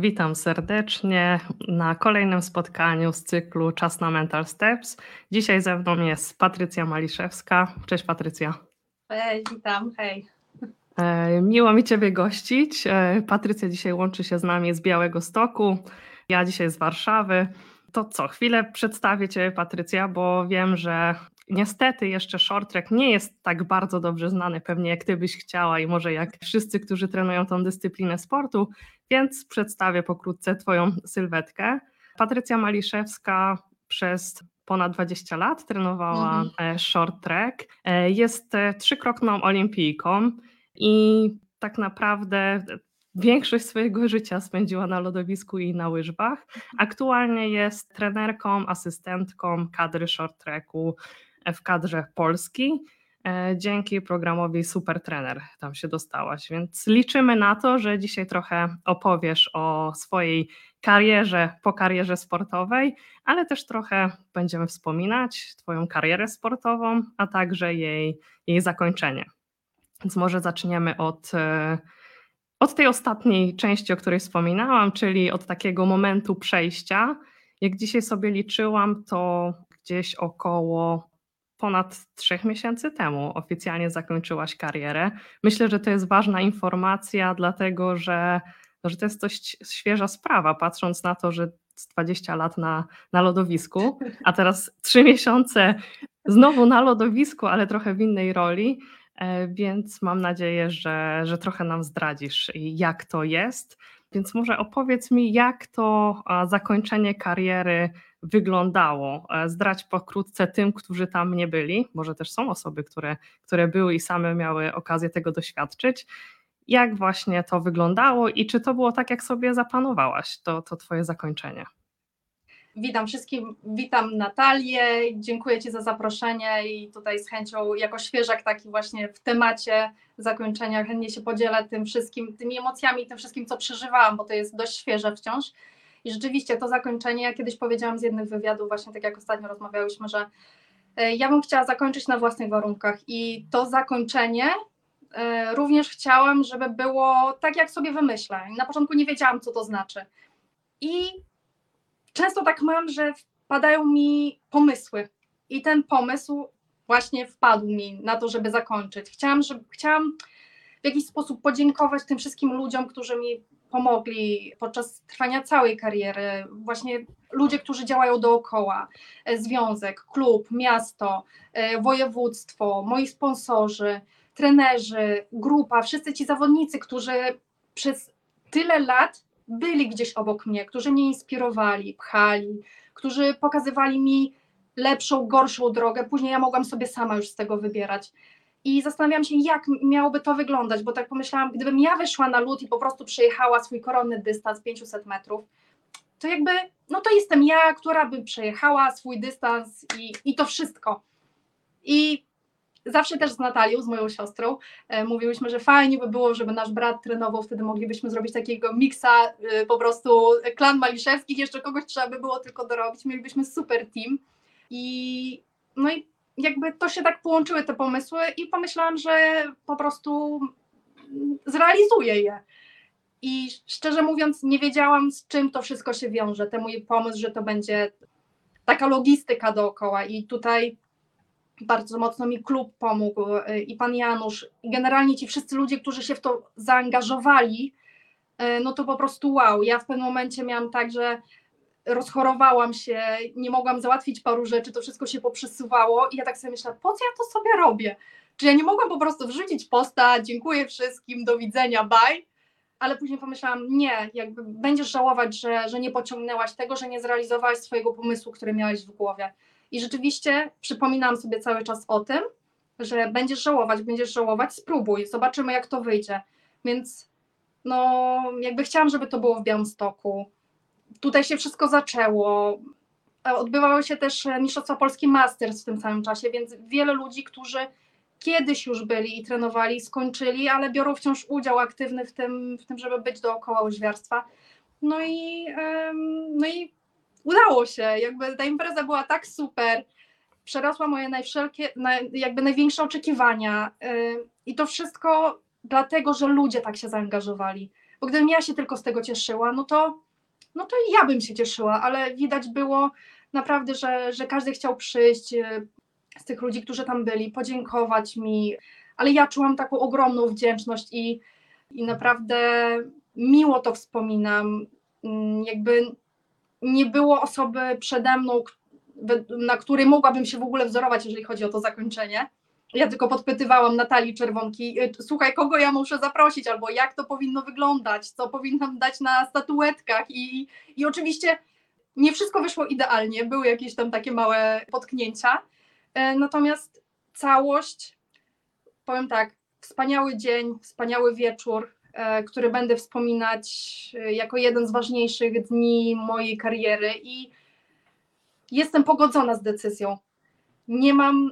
Witam serdecznie na kolejnym spotkaniu z cyklu Czas na Mental Steps. Dzisiaj ze mną jest Patrycja Maliszewska. Cześć Patrycja. Cześć, witam, hej. E, miło mi Ciebie gościć. E, Patrycja dzisiaj łączy się z nami z Białego Stoku, ja dzisiaj z Warszawy. To co, chwilę przedstawię Cię Patrycja, bo wiem, że niestety jeszcze short track nie jest tak bardzo dobrze znany pewnie jak Ty byś chciała i może jak wszyscy, którzy trenują tą dyscyplinę sportu, więc przedstawię pokrótce Twoją sylwetkę. Patrycja Maliszewska przez ponad 20 lat trenowała mhm. short track. E, jest e, trzykrotną olimpijką i tak naprawdę większość swojego życia spędziła na lodowisku i na łyżwach. Aktualnie jest trenerką, asystentką kadry short tracku w kadrze Polski. E, dzięki programowi Super Trener tam się dostałaś, więc liczymy na to, że dzisiaj trochę opowiesz o swojej karierze po karierze sportowej, ale też trochę będziemy wspominać Twoją karierę sportową, a także jej, jej zakończenie. Więc może zaczniemy od, e, od tej ostatniej części, o której wspominałam, czyli od takiego momentu przejścia. Jak dzisiaj sobie liczyłam, to gdzieś około ponad trzech miesięcy temu oficjalnie zakończyłaś karierę. Myślę, że to jest ważna informacja, dlatego że, że to jest dość świeża sprawa, patrząc na to, że 20 lat na, na lodowisku, a teraz trzy miesiące znowu na lodowisku, ale trochę w innej roli. E, więc mam nadzieję, że, że trochę nam zdradzisz, jak to jest. Więc może opowiedz mi, jak to zakończenie kariery wyglądało. E, zdrać pokrótce tym, którzy tam nie byli. Może też są osoby, które, które były i same miały okazję tego doświadczyć. Jak właśnie to wyglądało i czy to było tak, jak sobie zaplanowałaś, to, to Twoje zakończenie? Witam wszystkim, witam Natalię, dziękuję Ci za zaproszenie i tutaj z chęcią jako świeżak taki właśnie w temacie zakończenia chętnie się podzielę tym wszystkim, tymi emocjami, tym wszystkim, co przeżywałam, bo to jest dość świeże wciąż. I rzeczywiście to zakończenie, ja kiedyś powiedziałam z jednych wywiadów, właśnie tak jak ostatnio rozmawiałyśmy, że e, ja bym chciała zakończyć na własnych warunkach i to zakończenie e, również chciałam, żeby było tak, jak sobie wymyślę. Na początku nie wiedziałam, co to znaczy. I często tak mam, że wpadają mi pomysły i ten pomysł właśnie wpadł mi na to, żeby zakończyć. Chciałam, żeby, chciałam w jakiś sposób podziękować tym wszystkim ludziom, którzy mi pomogli podczas trwania całej kariery, właśnie ludzie, którzy działają dookoła, e, związek, klub, miasto, e, województwo, moi sponsorzy, trenerzy, grupa, wszyscy ci zawodnicy, którzy przez tyle lat byli gdzieś obok mnie, którzy mnie inspirowali, pchali, którzy pokazywali mi lepszą, gorszą drogę. Później ja mogłam sobie sama już z tego wybierać. I zastanawiam się, jak miałoby to wyglądać, bo tak pomyślałam, gdybym ja wyszła na lód i po prostu przejechała swój koronny dystans 500 metrów, to jakby, no to jestem ja, która by przejechała swój dystans i, i to wszystko. I zawsze też z Natalią, z moją siostrą, e, mówiłyśmy, że fajnie by było, żeby nasz brat trenował, wtedy moglibyśmy zrobić takiego miksa, e, po prostu klan Maliszewskich, jeszcze kogoś trzeba by było tylko dorobić, mielibyśmy super team. I no i jakby to się tak połączyły te pomysły i pomyślałam, że po prostu zrealizuję je. I szczerze mówiąc, nie wiedziałam, z czym to wszystko się wiąże. Ten mój pomysł, że to będzie taka logistyka dookoła. I tutaj bardzo mocno mi klub pomógł i pan Janusz, i generalnie ci wszyscy ludzie, którzy się w to zaangażowali, no to po prostu wow. Ja w pewnym momencie miałam tak, że rozchorowałam się, nie mogłam załatwić paru rzeczy, to wszystko się poprzesuwało i ja tak sobie myślałam, po co ja to sobie robię? Czy ja nie mogłam po prostu wrzucić posta, dziękuję wszystkim, do widzenia, bye? Ale później pomyślałam, nie, jakby będziesz żałować, że, że nie pociągnęłaś tego, że nie zrealizowałaś swojego pomysłu, który miałeś w głowie. I rzeczywiście przypominam sobie cały czas o tym, że będziesz żałować, będziesz żałować, spróbuj, zobaczymy jak to wyjdzie. Więc no, jakby chciałam, żeby to było w Białymstoku, tutaj się wszystko zaczęło. E, odbywały się też e, Mistrzostwa Polski Masters w tym samym czasie, więc wiele ludzi, którzy kiedyś już byli i trenowali, skończyli, ale biorą wciąż udział aktywny w tym, w tym żeby być dookoła łyżwiarstwa. No i, no i udało się, jakby ta impreza była tak super, przerosła moje najwszelkie, jakby największe oczekiwania i to wszystko dlatego, że ludzie tak się zaangażowali bo gdybym ja się tylko z tego cieszyła, no to, no to ja bym się cieszyła, ale widać było naprawdę, że, że każdy chciał przyjść e, z tych ludzi, którzy tam byli, podziękować mi, ale ja czułam taką ogromną wdzięczność i, i naprawdę miło to wspominam. Mm, Jakby nie było osoby przede mną, na której mogłabym się w ogóle wzorować, jeżeli chodzi o to zakończenie. Ja tylko podpytywałam Natalii Czerwonki, y, słuchaj, kogo ja muszę zaprosić, albo jak to powinno wyglądać, co powinnam dać na statuetkach. I, i oczywiście nie wszystko wyszło idealnie, były jakieś tam takie małe potknięcia. E, Natomiast całość, powiem tak, wspaniały dzień, wspaniały wieczór, który będę wspominać e, jako jeden z ważniejszych dni mojej kariery i jestem pogodzona z decyzją. Nie mam,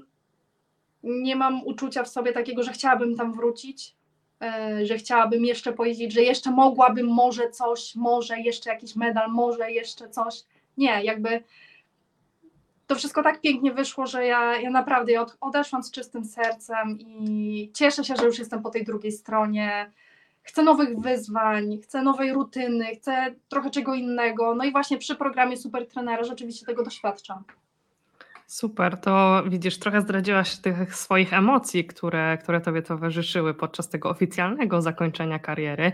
nie mam uczucia w sobie takiego, że chciałabym tam wrócić, e, że chciałabym jeszcze powiedzieć, że jeszcze mogłabym może coś, może jeszcze jakiś medal, może jeszcze coś. Nie, jakby to wszystko tak pięknie wyszło, że ja, ja naprawdę ja od, odeszłam z czystym sercem i cieszę się, że już jestem po tej drugiej stronie. Chcę nowych wyzwań, chcę nowej rutyny, chcę trochę czego innego. No i właśnie przy programie Super Trenera rzeczywiście tego doświadczam. Super, to widzisz, trochę zdradziłaś tych swoich emocji, które, które tobie towarzyszyły podczas tego oficjalnego zakończenia kariery.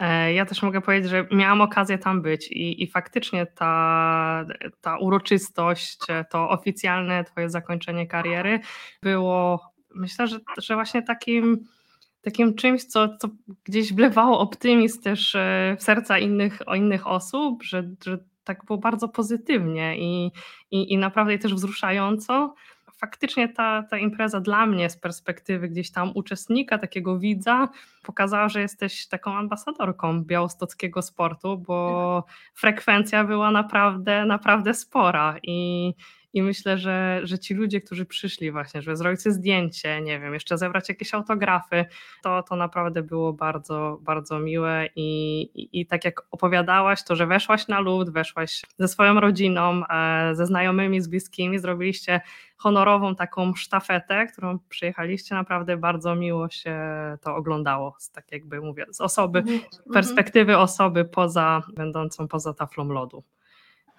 E, Ja też mogę powiedzieć, że miałam okazję tam być i, i faktycznie ta, ta uroczystość, to oficjalne twoje zakończenie kariery było, myślę, że, że właśnie takim takim czymś, co, co gdzieś wlewało optymizm też e, w serca innych, o innych osób, że, że tak było bardzo pozytywnie i, i, i naprawdę też wzruszająco. Faktycznie ta, ta impreza dla mnie z perspektywy gdzieś tam uczestnika, takiego widza, pokazała, że jesteś taką ambasadorką białostockiego sportu, bo frekwencja była naprawdę, naprawdę spora i, i myślę, że, że ci ludzie, którzy przyszli właśnie, żeby zrobić sobie zdjęcie, nie wiem, jeszcze zebrać jakieś autografy, to, to naprawdę było bardzo, bardzo miłe i, i, i tak jak opowiadałaś, to, że weszłaś na lód, weszłaś ze swoją rodziną, e, ze znajomymi, z bliskimi, zrobiliście honorową taką sztafetę, którą przyjechaliście, naprawdę bardzo miło się to oglądało, tak jakby mówię, z osoby, Mhm. perspektywy osoby poza, będącą poza taflą lodu.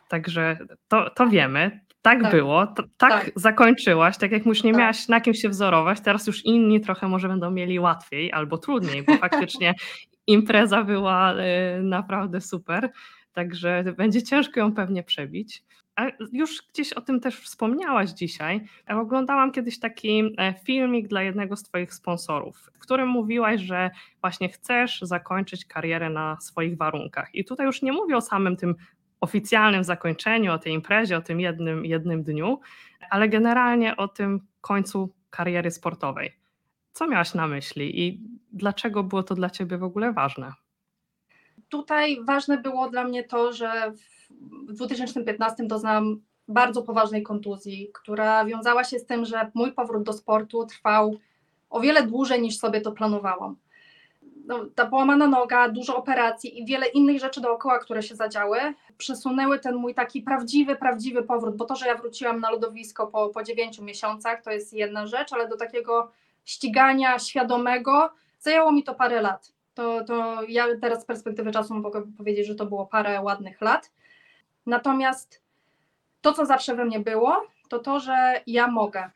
Także to, to wiemy, tak, Tak. było, tak, Tak. zakończyłaś, tak jak już nie Tak. miałaś na kim się wzorować, teraz już inni trochę może będą mieli łatwiej albo trudniej, bo faktycznie impreza była e, naprawdę super, także będzie ciężko ją pewnie przebić. A już gdzieś o tym też wspomniałaś dzisiaj. Oglądałam kiedyś taki e, filmik dla jednego z Twoich sponsorów, w którym mówiłaś, że właśnie chcesz zakończyć karierę na swoich warunkach. I tutaj już nie mówię o samym tym oficjalnym zakończeniu, o tej imprezie, o tym jednym, jednym dniu, ale generalnie o tym końcu kariery sportowej. Co miałaś na myśli i dlaczego było to dla Ciebie w ogóle ważne? Tutaj ważne było dla mnie to, że w 2015 doznałam bardzo poważnej kontuzji, która wiązała się z tym, że mój powrót do sportu trwał o wiele dłużej niż sobie to planowałam. No, ta połamana noga, dużo operacji i wiele innych rzeczy dookoła, które się zadziały, przesunęły ten mój taki prawdziwy, prawdziwy powrót, bo to, że ja wróciłam na lodowisko po, po 9 miesiącach, to jest jedna rzecz, ale do takiego ścigania świadomego zajęło mi to parę lat. To, to ja teraz z perspektywy czasu mogę powiedzieć, że to było parę ładnych lat. Natomiast to, co zawsze we mnie było, to to, że ja mogę.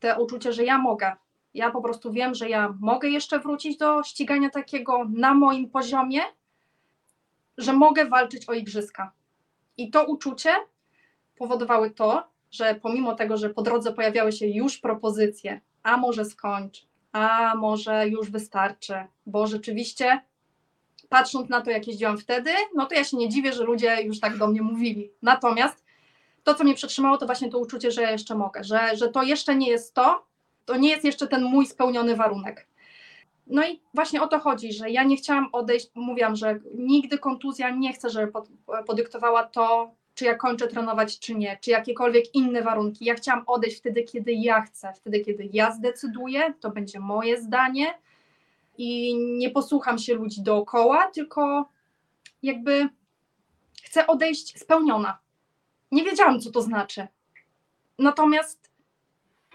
Te uczucie, że ja mogę. Ja po prostu wiem, że ja mogę jeszcze wrócić do ścigania takiego na moim poziomie, że mogę walczyć o igrzyska. I to uczucie powodowały to, że pomimo tego, że po drodze pojawiały się już propozycje, a może skończ, a może już wystarczy, bo rzeczywiście patrząc na to, jak jeździłam wtedy, no to ja się nie dziwię, że ludzie już tak do mnie mówili. Natomiast to, co mnie przetrzymało, to właśnie to uczucie, że ja jeszcze mogę, że, że to jeszcze nie jest to, to nie jest jeszcze ten mój spełniony warunek. No i właśnie o to chodzi, że ja nie chciałam odejść, mówiłam, że nigdy kontuzja nie chcę, żeby pod, podyktowała to, czy ja kończę trenować, czy nie, czy jakiekolwiek inne warunki. Ja chciałam odejść wtedy, kiedy ja chcę, wtedy, kiedy ja zdecyduję, to będzie moje zdanie i nie posłucham się ludzi dookoła, tylko jakby chcę odejść spełniona. Nie wiedziałam, co to znaczy. Natomiast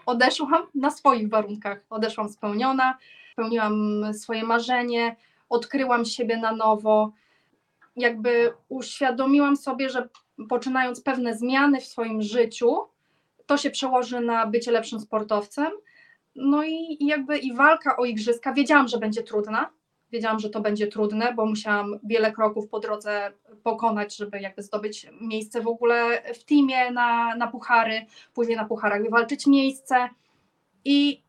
odeszłam na swoich warunkach. Odeszłam spełniona, spełniłam swoje marzenie, odkryłam siebie na nowo. Jakby uświadomiłam sobie, że poczynając pewne zmiany w swoim życiu, to się przełoży na bycie lepszym sportowcem. No i jakby i walka o igrzyska, wiedziałam, że będzie trudna. Wiedziałam, że to będzie trudne, bo musiałam wiele kroków po drodze pokonać, żeby jakby zdobyć miejsce w ogóle w teamie na, na puchary, później na pucharach wywalczyć miejsce. I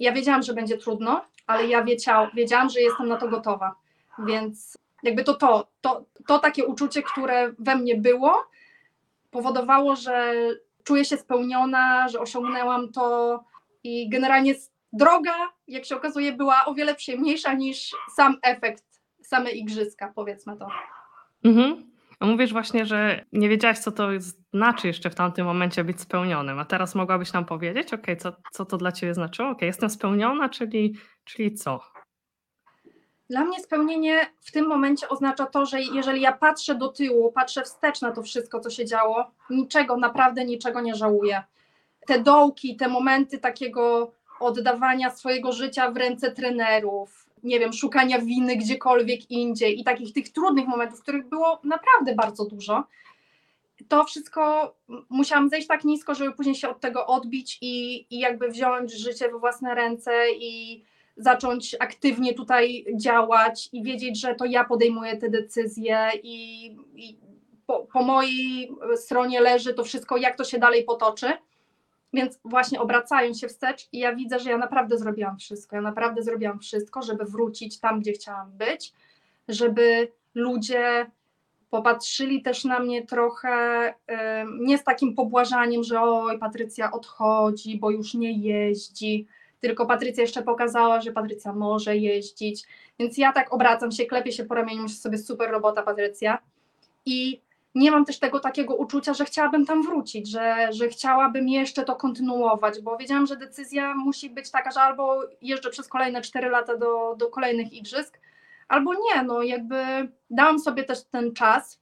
ja wiedziałam, że będzie trudno, ale ja wiedział, wiedziałam, że jestem na to gotowa. Więc jakby to to, to, to takie uczucie, które we mnie było, powodowało, że czuję się spełniona, że osiągnęłam to i generalnie droga, jak się okazuje, była o wiele przyjemniejsza niż sam efekt, same igrzyska, powiedzmy to. Mhm. Mówisz właśnie, że nie wiedziałaś, co to znaczy jeszcze w tamtym momencie być spełnionym, a teraz mogłabyś nam powiedzieć, ok, co, co to dla Ciebie znaczyło? Ok, jestem spełniona, czyli, czyli co? Dla mnie spełnienie w tym momencie oznacza to, że jeżeli ja patrzę do tyłu, patrzę wstecz na to wszystko, co się działo, niczego, naprawdę niczego nie żałuję. Te dołki, te momenty takiego oddawania swojego życia w ręce trenerów, nie wiem, szukania winy gdziekolwiek indziej i takich tych trudnych momentów, których było naprawdę bardzo dużo. To wszystko musiałam zejść tak nisko, żeby później się od tego odbić i, i jakby wziąć życie we własne ręce i zacząć aktywnie tutaj działać i wiedzieć, że to ja podejmuję te decyzje i, i po, po mojej stronie leży to wszystko, jak to się dalej potoczy. Więc właśnie obracając się wstecz, ja widzę, że ja naprawdę zrobiłam wszystko. Ja naprawdę zrobiłam wszystko, żeby wrócić tam, gdzie chciałam być, żeby ludzie popatrzyli też na mnie trochę nie z takim pobłażaniem, że oj, Patrycja odchodzi, bo już nie jeździ, tylko Patrycja jeszcze pokazała, że Patrycja może jeździć. Więc ja tak obracam się, klepię się po ramieniu, myślę sobie super robota Patrycja. I nie mam też tego takiego uczucia, że chciałabym tam wrócić, że, że chciałabym jeszcze to kontynuować, bo wiedziałam, że decyzja musi być taka, że albo jeżdżę przez kolejne 4 lata do, do kolejnych igrzysk, albo nie, no jakby dałam sobie też ten czas,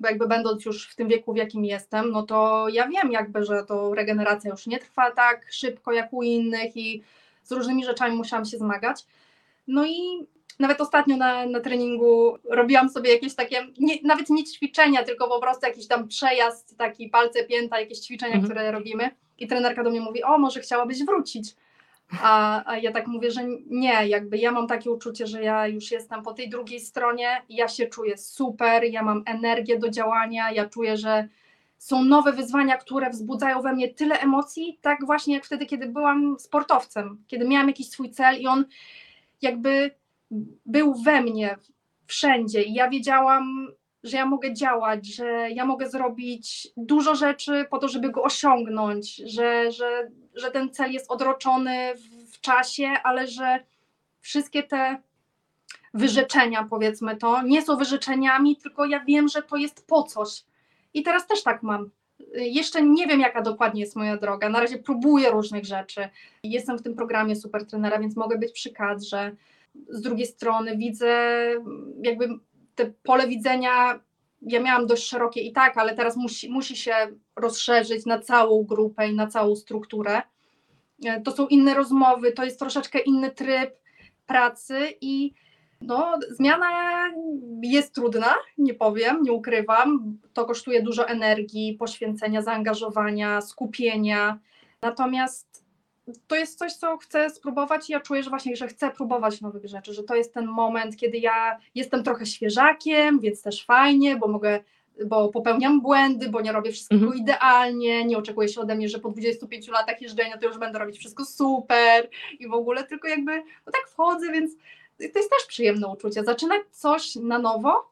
bo jakby będąc już w tym wieku, w jakim jestem, no to ja wiem jakby, że to regeneracja już nie trwa tak szybko jak u innych i z różnymi rzeczami musiałam się zmagać. No i nawet ostatnio na, na treningu robiłam sobie jakieś takie, nie, nawet nie ćwiczenia, tylko po prostu jakiś tam przejazd, taki palce pięta, jakieś ćwiczenia, mhm. które robimy. I trenerka do mnie mówi, o może chciałabyś wrócić. A, a ja tak mówię, że nie, jakby ja mam takie uczucie, że ja już jestem po tej drugiej stronie, ja się czuję super, ja mam energię do działania, ja czuję, że są nowe wyzwania, które wzbudzają we mnie tyle emocji, tak właśnie jak wtedy, kiedy byłam sportowcem, kiedy miałam jakiś swój cel i on jakby był we mnie wszędzie i ja wiedziałam, że ja mogę działać, że ja mogę zrobić dużo rzeczy po to, żeby go osiągnąć, że, że, że ten cel jest odroczony w, czasie, ale że wszystkie te wyrzeczenia, powiedzmy to, nie są wyrzeczeniami, tylko ja wiem, że to jest po coś. I teraz też tak mam. Jeszcze nie wiem, jaka dokładnie jest moja droga. Na razie próbuję różnych rzeczy. Jestem w tym programie super trenera, więc mogę być przy kadrze z drugiej strony widzę jakby te pole widzenia, ja miałam dość szerokie i tak, ale teraz musi, musi się rozszerzyć na całą grupę i na całą strukturę. E, to są inne rozmowy, to jest troszeczkę inny tryb pracy i no, zmiana jest trudna, nie powiem, nie ukrywam. To kosztuje dużo energii, poświęcenia, zaangażowania, skupienia. Natomiast to jest coś, co chcę spróbować i ja czuję, że właśnie, że chcę próbować nowych rzeczy, że to jest ten moment, kiedy ja jestem trochę świeżakiem, więc też fajnie, bo mogę, bo popełniam błędy, bo nie robię wszystkiego mhm. idealnie, nie oczekuje się ode mnie, że po 25 latach jeżdżenia to już będę robić wszystko super i w ogóle, tylko jakby, no tak wchodzę, więc to jest też przyjemne uczucie, zaczynać coś na nowo,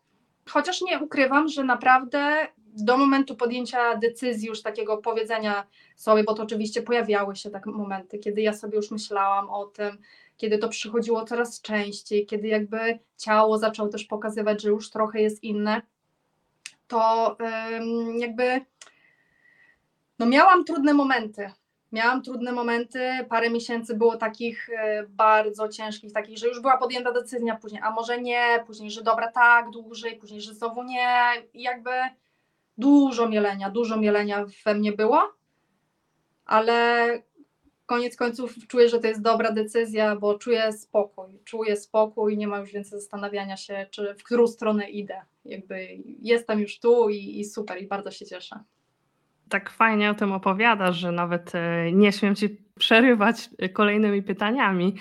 chociaż nie ukrywam, że naprawdę do momentu podjęcia decyzji, już takiego powiedzenia sobie, bo to oczywiście pojawiały się takie momenty, kiedy ja sobie już myślałam o tym, kiedy to przychodziło coraz częściej, kiedy jakby ciało zaczęło też pokazywać, że już trochę jest inne, to jakby no miałam trudne momenty. Miałam trudne momenty, parę miesięcy było takich e, bardzo ciężkich, takich, że już była podjęta decyzja, później a może nie, później, że dobra tak, dłużej, później, że znowu nie. I jakby dużo mielenia, dużo mielenia we mnie było, ale koniec końców czuję, że to jest dobra decyzja, bo czuję spokój, czuję spokój, nie ma już więcej zastanawiania się, czy w którą stronę idę. Jakby jestem już tu i, i super i bardzo się cieszę. Tak fajnie o tym opowiadasz, że nawet e, nie śmiem ci przerywać e, kolejnymi pytaniami,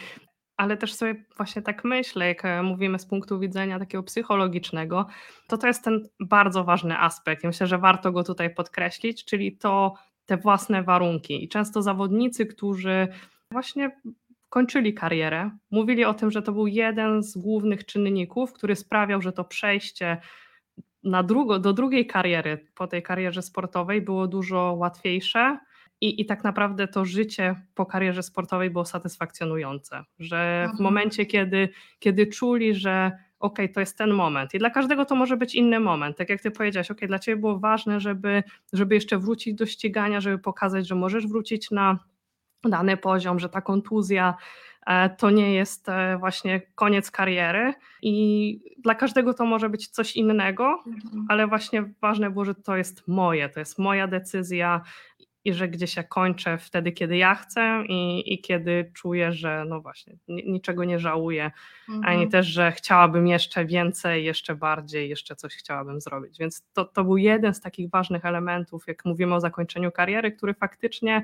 ale też sobie właśnie tak myślę, jak e, mówimy z punktu widzenia takiego psychologicznego, to to jest ten bardzo ważny aspekt. Myślę, że warto go tutaj podkreślić, czyli to te własne warunki. I często zawodnicy, którzy właśnie kończyli karierę, mówili o tym, że to był jeden z głównych czynników, który sprawiał, że to przejście na drugo, do drugiej kariery po tej karierze sportowej było dużo łatwiejsze. I, I tak naprawdę to życie po karierze sportowej było satysfakcjonujące, że w Mhm. momencie, kiedy, kiedy czuli, że ok, to jest ten moment. I dla każdego to może być inny moment. Tak jak ty powiedziałaś, ok, dla ciebie było ważne, żeby, żeby jeszcze wrócić do ścigania, żeby pokazać, że możesz wrócić na dany poziom, że ta kontuzja e, to nie jest e, właśnie koniec kariery i dla każdego to może być coś innego, ale właśnie ważne było, że to jest moje, to jest moja decyzja i że gdzieś ja kończę wtedy, kiedy ja chcę i, i kiedy czuję, że no właśnie, ni- niczego nie żałuję, Mhm. ani też, że chciałabym jeszcze więcej, jeszcze bardziej, jeszcze coś chciałabym zrobić. Więc to, to był jeden z takich ważnych elementów, jak mówimy o zakończeniu kariery, który faktycznie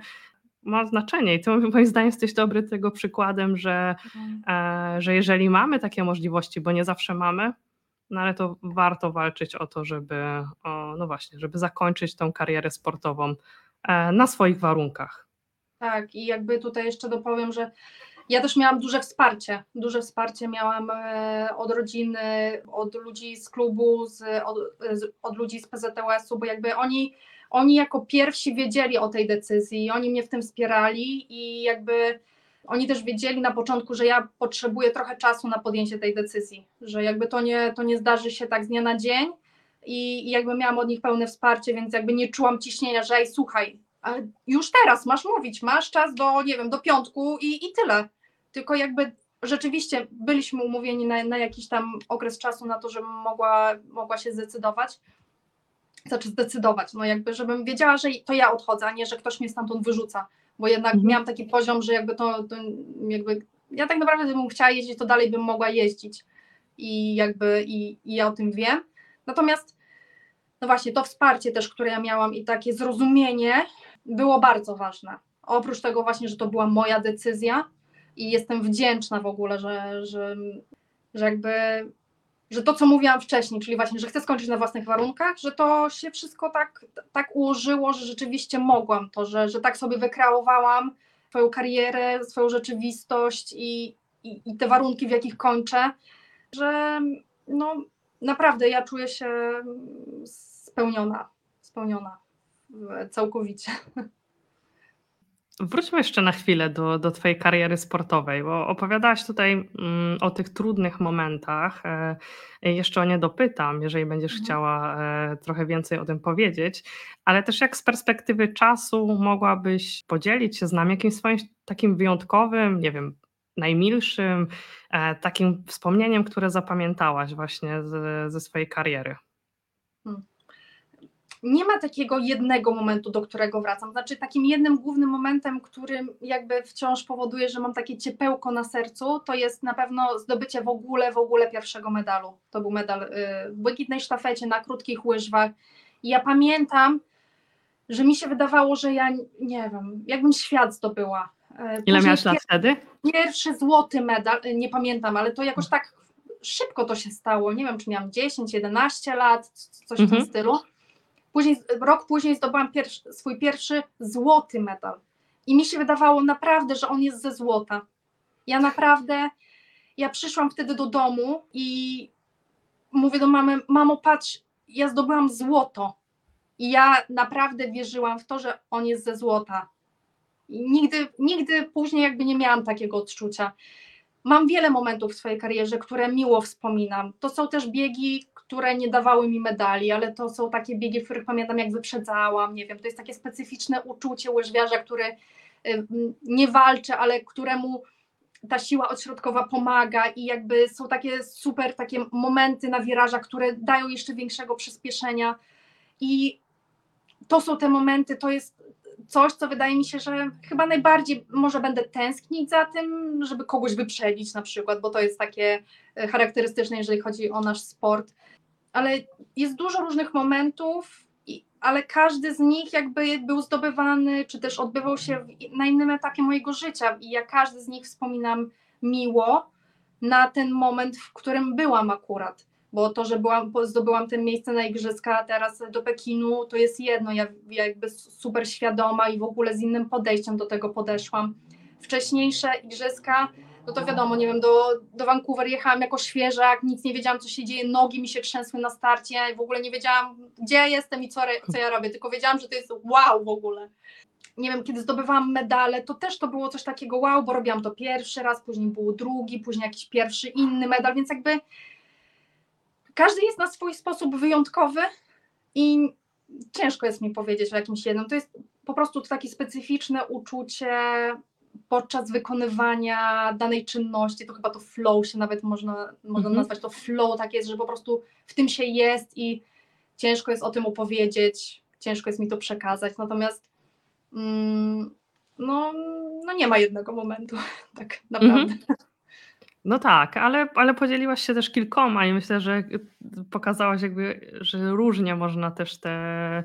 ma znaczenie. I ty moim zdaniem jesteś dobry tego przykładem, że, Mhm. e, że jeżeli mamy takie możliwości, bo nie zawsze mamy, no ale to warto walczyć o to, żeby, o, no właśnie, żeby zakończyć tą karierę sportową na swoich warunkach. Tak, i jakby tutaj jeszcze dopowiem, że ja też miałam duże wsparcie. Duże wsparcie miałam e, od rodziny, od ludzi z klubu, z, od, od ludzi z PZTUS-u, bo jakby oni, oni jako pierwsi wiedzieli o tej decyzji, oni mnie w tym wspierali i jakby oni też wiedzieli na początku, że ja potrzebuję trochę czasu na podjęcie tej decyzji, że jakby to nie, to nie zdarzy się tak z dnia na dzień i, i jakby miałam od nich pełne wsparcie, więc jakby nie czułam ciśnienia, że ej, słuchaj, już teraz masz mówić, masz czas do, nie wiem, do piątku i, i tyle. Tylko jakby rzeczywiście byliśmy umówieni na, na jakiś tam okres czasu na to, żebym mogła, mogła się zdecydować. Znaczy zdecydować, no jakby, żebym wiedziała, że to ja odchodzę, a nie, że ktoś mnie stamtąd wyrzuca, bo jednak Mhm. miałam taki poziom, że jakby to, to jakby, ja tak naprawdę gdybym chciała jeździć, to dalej bym mogła jeździć i jakby, i, i ja o tym wiem. Natomiast, no właśnie, to wsparcie też, które ja miałam i takie zrozumienie było bardzo ważne. Oprócz tego właśnie, że to była moja decyzja i jestem wdzięczna w ogóle, że, że, że jakby, że to, co mówiłam wcześniej, czyli właśnie, że chcę skończyć na własnych warunkach, że to się wszystko tak, tak ułożyło, że rzeczywiście mogłam to, że, że tak sobie wykreowałam swoją karierę, swoją rzeczywistość i, i, i te warunki, w jakich kończę, że no naprawdę ja czuję się spełniona, spełniona w- całkowicie. Wróćmy jeszcze na chwilę do, do Twojej kariery sportowej, bo opowiadałaś tutaj mm, o tych trudnych momentach. E, jeszcze o nie dopytam, jeżeli będziesz Mhm. chciała e, trochę więcej o tym powiedzieć, ale też jak z perspektywy czasu mogłabyś podzielić się z nami jakimś swoim takim wyjątkowym, nie wiem, najmilszym, e, takim wspomnieniem, które zapamiętałaś właśnie z, ze swojej kariery. nie ma takiego jednego momentu, do którego wracam. Znaczy, takim jednym głównym momentem, którym jakby wciąż powoduje, że mam takie ciepełko na sercu, to jest na pewno zdobycie w ogóle, w ogóle pierwszego medalu. To był medal y, w błękitnej sztafecie na krótkich łyżwach. I ja pamiętam, że mi się wydawało, że ja nie wiem, jakbym świat zdobyła. Y, Ile później miałaś lat wtedy? pierwszy złoty medal, y, nie pamiętam, ale to jakoś tak szybko to się stało. Nie wiem, czy miałam 10, 11 lat, coś w Mhm. tym stylu. Później, rok później zdobyłam pierwszy, swój pierwszy złoty medal. I mi się wydawało naprawdę, że on jest ze złota. Ja naprawdę, ja przyszłam wtedy do domu i mówię do mamy, mamo patrz, ja zdobyłam złoto. I ja naprawdę wierzyłam w to, że on jest ze złota. I nigdy, nigdy później jakby nie miałam takiego odczucia. Mam wiele momentów w swojej karierze, które miło wspominam. To są też biegi, które nie dawały mi medali, ale to są takie biegi, w których pamiętam, jak wyprzedzałam. Nie wiem, to jest takie specyficzne uczucie łyżwiarza, który nie walczy, ale któremu ta siła odśrodkowa pomaga i jakby są takie super takie momenty na wirażach, które dają jeszcze większego przyspieszenia. I to są te momenty, to jest coś, co wydaje mi się, że chyba najbardziej może będę tęsknić za tym, żeby kogoś wyprzedzić na przykład, bo to jest takie e, charakterystyczne, jeżeli chodzi o nasz sport. Ale jest dużo różnych momentów, ale każdy z nich jakby był zdobywany, czy też odbywał się na innym etapie mojego życia i ja każdy z nich wspominam miło na ten moment, w którym byłam akurat bo to, że byłam, zdobyłam ten miejsce na igrzyska teraz do Pekinu, to jest jedno, ja, ja jakby super świadoma i w ogóle z innym podejściem do tego podeszłam. Wcześniejsze igrzyska, no to wiadomo, nie wiem, do, do Vancouver jechałam jako świeżak, nic nie wiedziałam, co się dzieje, nogi mi się trzęsły na starcie, w ogóle nie wiedziałam, gdzie ja jestem i co, co ja robię, tylko wiedziałam, że to jest wow w ogóle. Nie wiem, kiedy zdobywałam medale, to też to było coś takiego wow, bo robiłam to pierwszy raz, później był drugi, później jakiś pierwszy inny medal, więc jakby każdy jest na swój sposób wyjątkowy i ciężko jest mi powiedzieć o jakimś jednym. To jest po prostu takie specyficzne uczucie podczas wykonywania danej czynności, to chyba to flow się nawet można, można mhm. nazwać, to flow tak jest, że po prostu w tym się jest i ciężko jest o tym opowiedzieć, ciężko jest mi to przekazać, natomiast mm, no, no nie ma jednego momentu, tak naprawdę. Mhm. No tak, ale, ale podzieliłaś się też kilkoma i myślę, że pokazałaś jakby, że różnie można też te,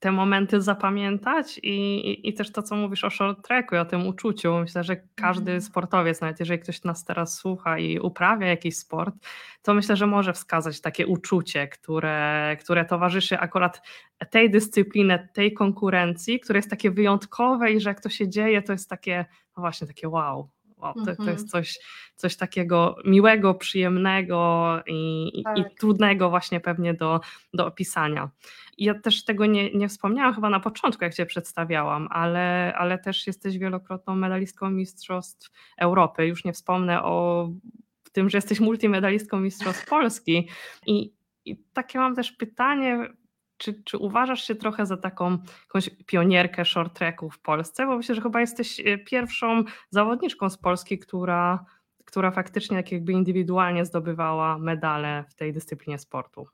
te momenty zapamiętać i, i, i też to, co mówisz o short tracku i o tym uczuciu. Myślę, że każdy mhm. sportowiec, nawet jeżeli ktoś nas teraz słucha i uprawia jakiś sport, to myślę, że może wskazać takie uczucie, które, które towarzyszy akurat tej dyscyplinie, tej konkurencji, które jest takie wyjątkowe i że jak to się dzieje, to jest takie, no właśnie takie wow, Wow, to, to jest mhm. coś, coś takiego miłego, przyjemnego i, tak. i, trudnego właśnie pewnie do, do opisania. Ja też tego nie, nie wspomniałam chyba na początku, jak Cię przedstawiałam, ale, ale też jesteś wielokrotną medalistką Mistrzostw Europy. Już nie wspomnę o tym, że jesteś multimedalistką Mistrzostw Polski. I, i takie mam też pytanie, czy, czy uważasz się trochę za taką jakąś pionierkę short tracku w Polsce? Bo myślę, że chyba jesteś e, pierwszą zawodniczką z Polski, która, która faktycznie tak jakby indywidualnie zdobywała medale w tej dyscyplinie sportu.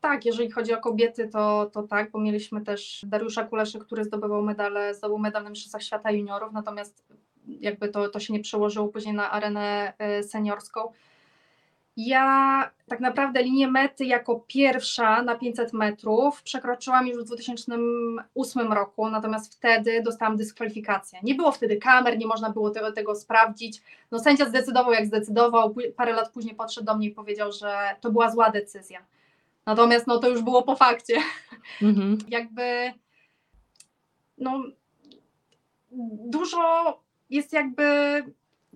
Tak, jeżeli chodzi o kobiety, to, to tak, bo mieliśmy też Dariusza Kuleszy, który zdobywał medale, zdobył medal na Mistrzostwach Świata Juniorów, natomiast jakby to, to się nie przełożyło później na arenę e, seniorską. Ja tak naprawdę linię mety jako pierwsza na 500 metrów przekroczyłam już w 2008 roku, natomiast wtedy dostałam dyskwalifikację. Nie było wtedy kamer, nie można było tego, tego sprawdzić. No sędzia zdecydował jak zdecydował, parę lat później podszedł do mnie i powiedział, że to była zła decyzja. Natomiast no to już było po fakcie. Mhm. Jakby no dużo jest jakby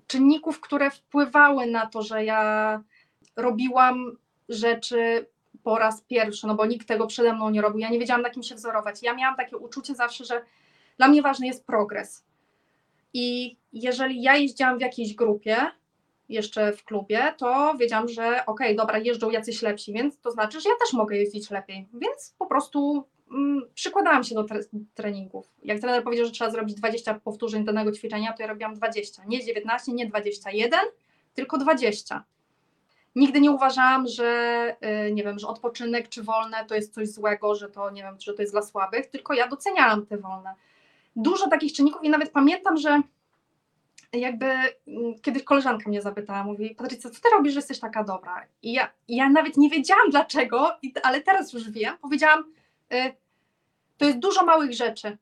czynników, które wpływały na to, że ja robiłam rzeczy po raz pierwszy, no bo nikt tego przede mną nie robił. Ja nie wiedziałam, na kim się wzorować. Ja miałam takie uczucie zawsze, że dla mnie ważny jest progres. I jeżeli ja jeździłam w jakiejś grupie, jeszcze w klubie, to wiedziałam, że okej, okay, dobra, jeżdżą jacyś lepsi, więc to znaczy, że ja też mogę jeździć lepiej. Więc po prostu mm, przykładałam się do tre treningów. Jak trener powiedział, że trzeba zrobić 20 powtórzeń danego ćwiczenia, to ja robiłam 20. Nie 19, nie 21, tylko 20. Nigdy nie uważałam, że y, nie wiem, że odpoczynek czy wolne to jest coś złego, że to nie wiem, że to jest dla słabych, tylko ja doceniałam te wolne. Dużo takich czynników i nawet pamiętam, że jakby mm, kiedyś koleżanka mnie zapytała, mówi, Patrycja, co ty robisz, że jesteś taka dobra? I ja, ja nawet nie wiedziałam dlaczego, ale teraz już wiem, powiedziałam, y, to jest dużo małych rzeczy,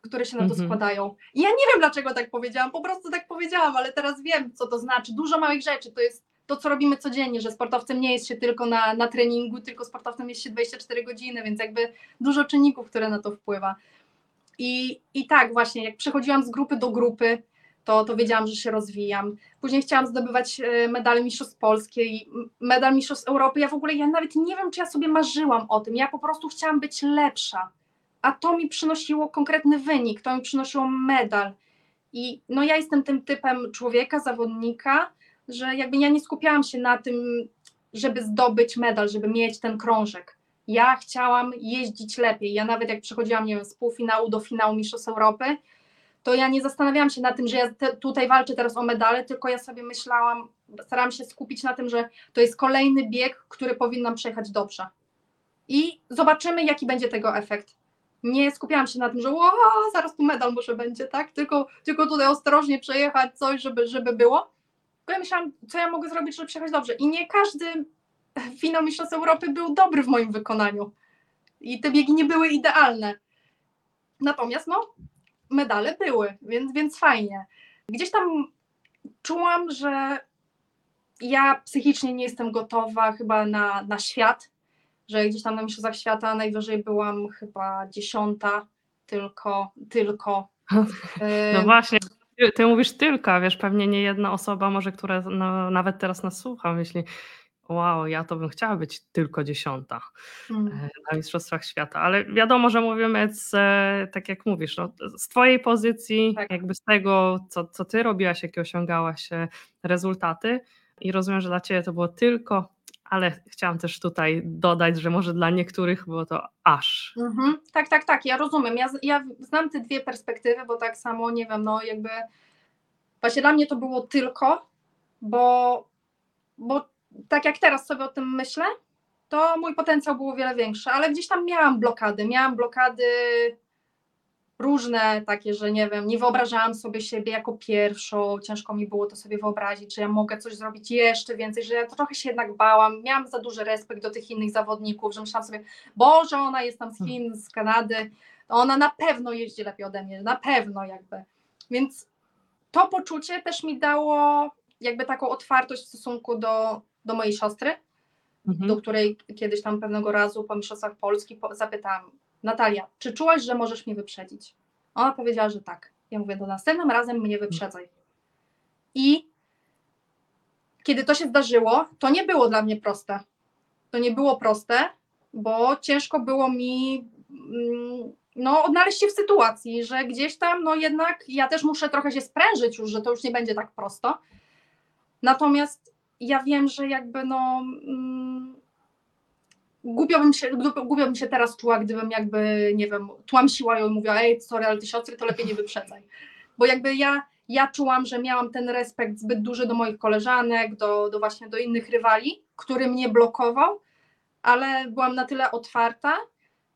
które się na to mhm. składają. I ja nie wiem dlaczego tak powiedziałam, po prostu tak powiedziałam, ale teraz wiem, co to znaczy. Dużo małych rzeczy, to jest to, co robimy codziennie, że sportowcem nie jest się tylko na, na treningu, tylko sportowcem jest się 24 godziny, więc jakby dużo czynników, które na to wpływa. I, i tak właśnie, jak przechodziłam z grupy do grupy, to, to wiedziałam, że się rozwijam. Później chciałam zdobywać e, medale Mistrzostw Polskiej, medal Mistrzostw Europy. Ja w ogóle, ja nawet nie wiem, czy ja sobie marzyłam o tym. Ja po prostu chciałam być lepsza. A to mi przynosiło konkretny wynik, to mi przynosiło medal. I no ja jestem tym typem człowieka, zawodnika, że jakby ja nie skupiałam się na tym, żeby zdobyć medal, żeby mieć ten krążek. Ja chciałam jeździć lepiej. Ja nawet jak przechodziłam, nie wiem, z półfinału do finału Mistrzostw Europy, to ja nie zastanawiałam się na tym, że ja te, tutaj walczę teraz o medale, tylko ja sobie myślałam, starałam się skupić na tym, że to jest kolejny bieg, który powinnam przejechać dobrze. I zobaczymy, jaki będzie tego efekt. nie skupiałam się na tym, że o, zaraz tu medal może będzie, tak? Tylko, tylko tutaj ostrożnie przejechać coś, żeby, żeby było. Bo ja myślałam, co ja mogę zrobić, żeby przejechać dobrze. I nie każdy finał Mistrzostw Europy był dobry w moim wykonaniu. I te biegi nie były idealne. Natomiast no, medale były, więc, więc fajnie. Gdzieś tam czułam, że ja psychicznie nie jestem gotowa chyba na, na świat, że gdzieś tam na Mistrzostwach Świata najwyżej byłam chyba dziesiąta, tylko, tylko. No właśnie, ty, ty mówisz tylko, wiesz, pewnie nie jedna osoba może, która no, nawet teraz nas słucha, myśli, wow, ja to bym chciała być tylko dziesiąta Hmm. na Mistrzostwach Świata, ale wiadomo, że mówimy z, e, tak jak mówisz, no, z twojej pozycji, Tak. jakby z tego, co, co ty robiłaś, jakie osiągałaś e, rezultaty i rozumiem, że dla ciebie to było tylko, ale chciałam też tutaj dodać, że może dla niektórych było to aż. Mhm. Tak, tak, tak, ja rozumiem. Ja, ja znam te dwie perspektywy, bo tak samo, nie wiem, no jakby właśnie dla mnie to było tylko, bo, bo tak jak teraz sobie o tym myślę, to mój potencjał był o wiele większy, ale gdzieś tam miałam blokady, miałam blokady różne takie, że nie wiem, nie wyobrażałam sobie siebie jako pierwszą, ciężko mi było to sobie wyobrazić, że ja mogę coś zrobić jeszcze więcej, że ja trochę się jednak bałam, miałam za duży respekt do tych innych zawodników, że myślałam sobie, Boże, ona jest tam z Chin, z Kanady, ona na pewno jeździ lepiej ode mnie, na pewno jakby. Więc to poczucie też mi dało jakby taką otwartość w stosunku do, do mojej siostry, Mhm. do której kiedyś tam pewnego razu po Mistrzostwach Polski po- zapytałam, Natalia, czy czułaś, że możesz mnie wyprzedzić? Ona powiedziała, że tak. Ja mówię, to następnym razem mnie wyprzedzaj. I kiedy to się zdarzyło, to nie było dla mnie proste. To nie było proste, bo ciężko było mi mm, no, odnaleźć się w sytuacji, że gdzieś tam, no jednak ja też muszę trochę się sprężyć już, że to już nie będzie tak prosto. Natomiast ja wiem, że jakby no mm, głupio bym, się, głupio bym się teraz czuła, gdybym jakby, nie wiem, tłamsiła ją i mówiła, ej, sorry, ale ty siostry, to lepiej nie wyprzedzaj. Bo jakby ja, ja czułam, że miałam ten respekt zbyt duży do moich koleżanek, do, do właśnie do innych rywali, który mnie blokował, ale byłam na tyle otwarta,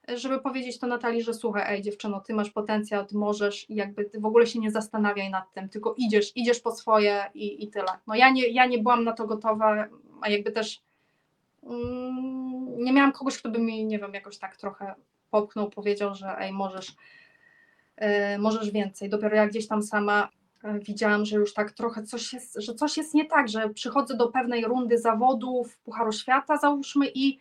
żeby powiedzieć to Natalii, że słuchaj, ej dziewczyno, ty masz potencjał, ty możesz i jakby ty w ogóle się nie zastanawiaj nad tym, tylko idziesz, idziesz po swoje i, i tyle. No ja nie, ja nie byłam na to gotowa, a jakby też nie miałam kogoś, kto by mi, nie wiem, jakoś tak trochę popchnął, powiedział, że ej, możesz, e, możesz więcej. Dopiero jak gdzieś tam sama e, widziałam, że już tak trochę coś jest, że coś jest nie tak, że przychodzę do pewnej rundy zawodów Pucharu Świata, załóżmy, i,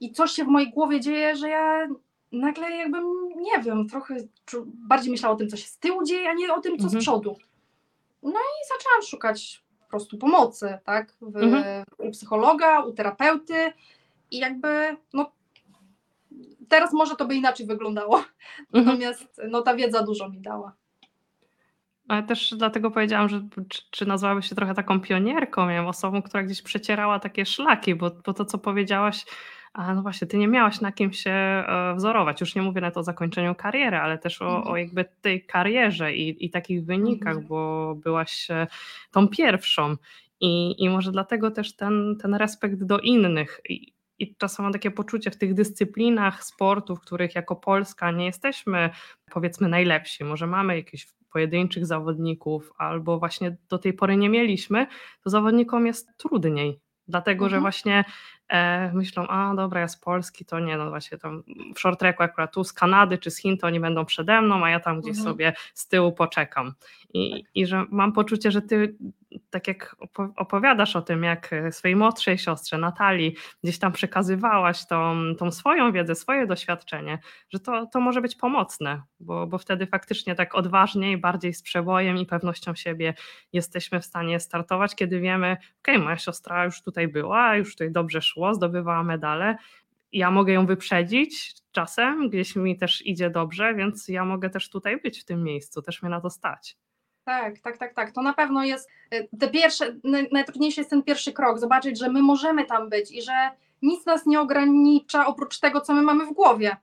i coś się w mojej głowie dzieje, że ja nagle jakbym, nie wiem, trochę bardziej myślała o tym, co się z tyłu dzieje, a nie o tym, co z Mhm. przodu. No i zaczęłam szukać prostu pomocy, tak, w, Mhm. u psychologa, u terapeuty i jakby, no teraz może to by inaczej wyglądało, Mhm. natomiast no ta wiedza dużo mi dała. Ale też dlatego powiedziałam, że czy, czy nazwałabyś się trochę taką pionierką, wiem, osobą, która gdzieś przecierała takie szlaki, bo, bo to, co powiedziałaś, a no właśnie, ty nie miałaś na kim się e, wzorować. Już nie mówię nawet o zakończeniu kariery, ale też o, Mhm. o jakby tej karierze i, i takich wynikach, Mhm. bo byłaś e, tą pierwszą. I, I może dlatego też ten, ten respekt do innych. I, i czasem mam takie poczucie w tych dyscyplinach sportu, w których jako Polska nie jesteśmy powiedzmy najlepsi, może mamy jakichś pojedynczych zawodników, albo właśnie do tej pory nie mieliśmy, to zawodnikom jest trudniej. Dlatego, że Mhm. właśnie e, myślą, a dobra, ja z Polski, to nie, no właśnie tam w short tracku akurat tu z Kanady czy z Chin, to oni będą przede mną, a ja tam gdzieś Mhm. sobie z tyłu poczekam. I, I że mam poczucie, że ty tak jak opo- opowiadasz o tym, jak e, swojej młodszej siostrze Natalii gdzieś tam przekazywałaś tą, tą swoją wiedzę, swoje doświadczenie, że to, to może być pomocne, bo, bo wtedy faktycznie tak odważniej, bardziej z przebojem i pewnością siebie jesteśmy w stanie startować, kiedy wiemy, okej, moja siostra już tutaj była, już tutaj dobrze szło, zdobywała medale, ja mogę ją wyprzedzić czasem, gdzieś mi też idzie dobrze, więc ja mogę też tutaj być w tym miejscu, też mnie na to stać. Tak, tak, tak, tak. To na pewno jest y, te pierwsze, naj- najtrudniejszy jest ten pierwszy krok, zobaczyć, że my możemy tam być i że nic nas nie ogranicza oprócz tego, co my mamy w głowie.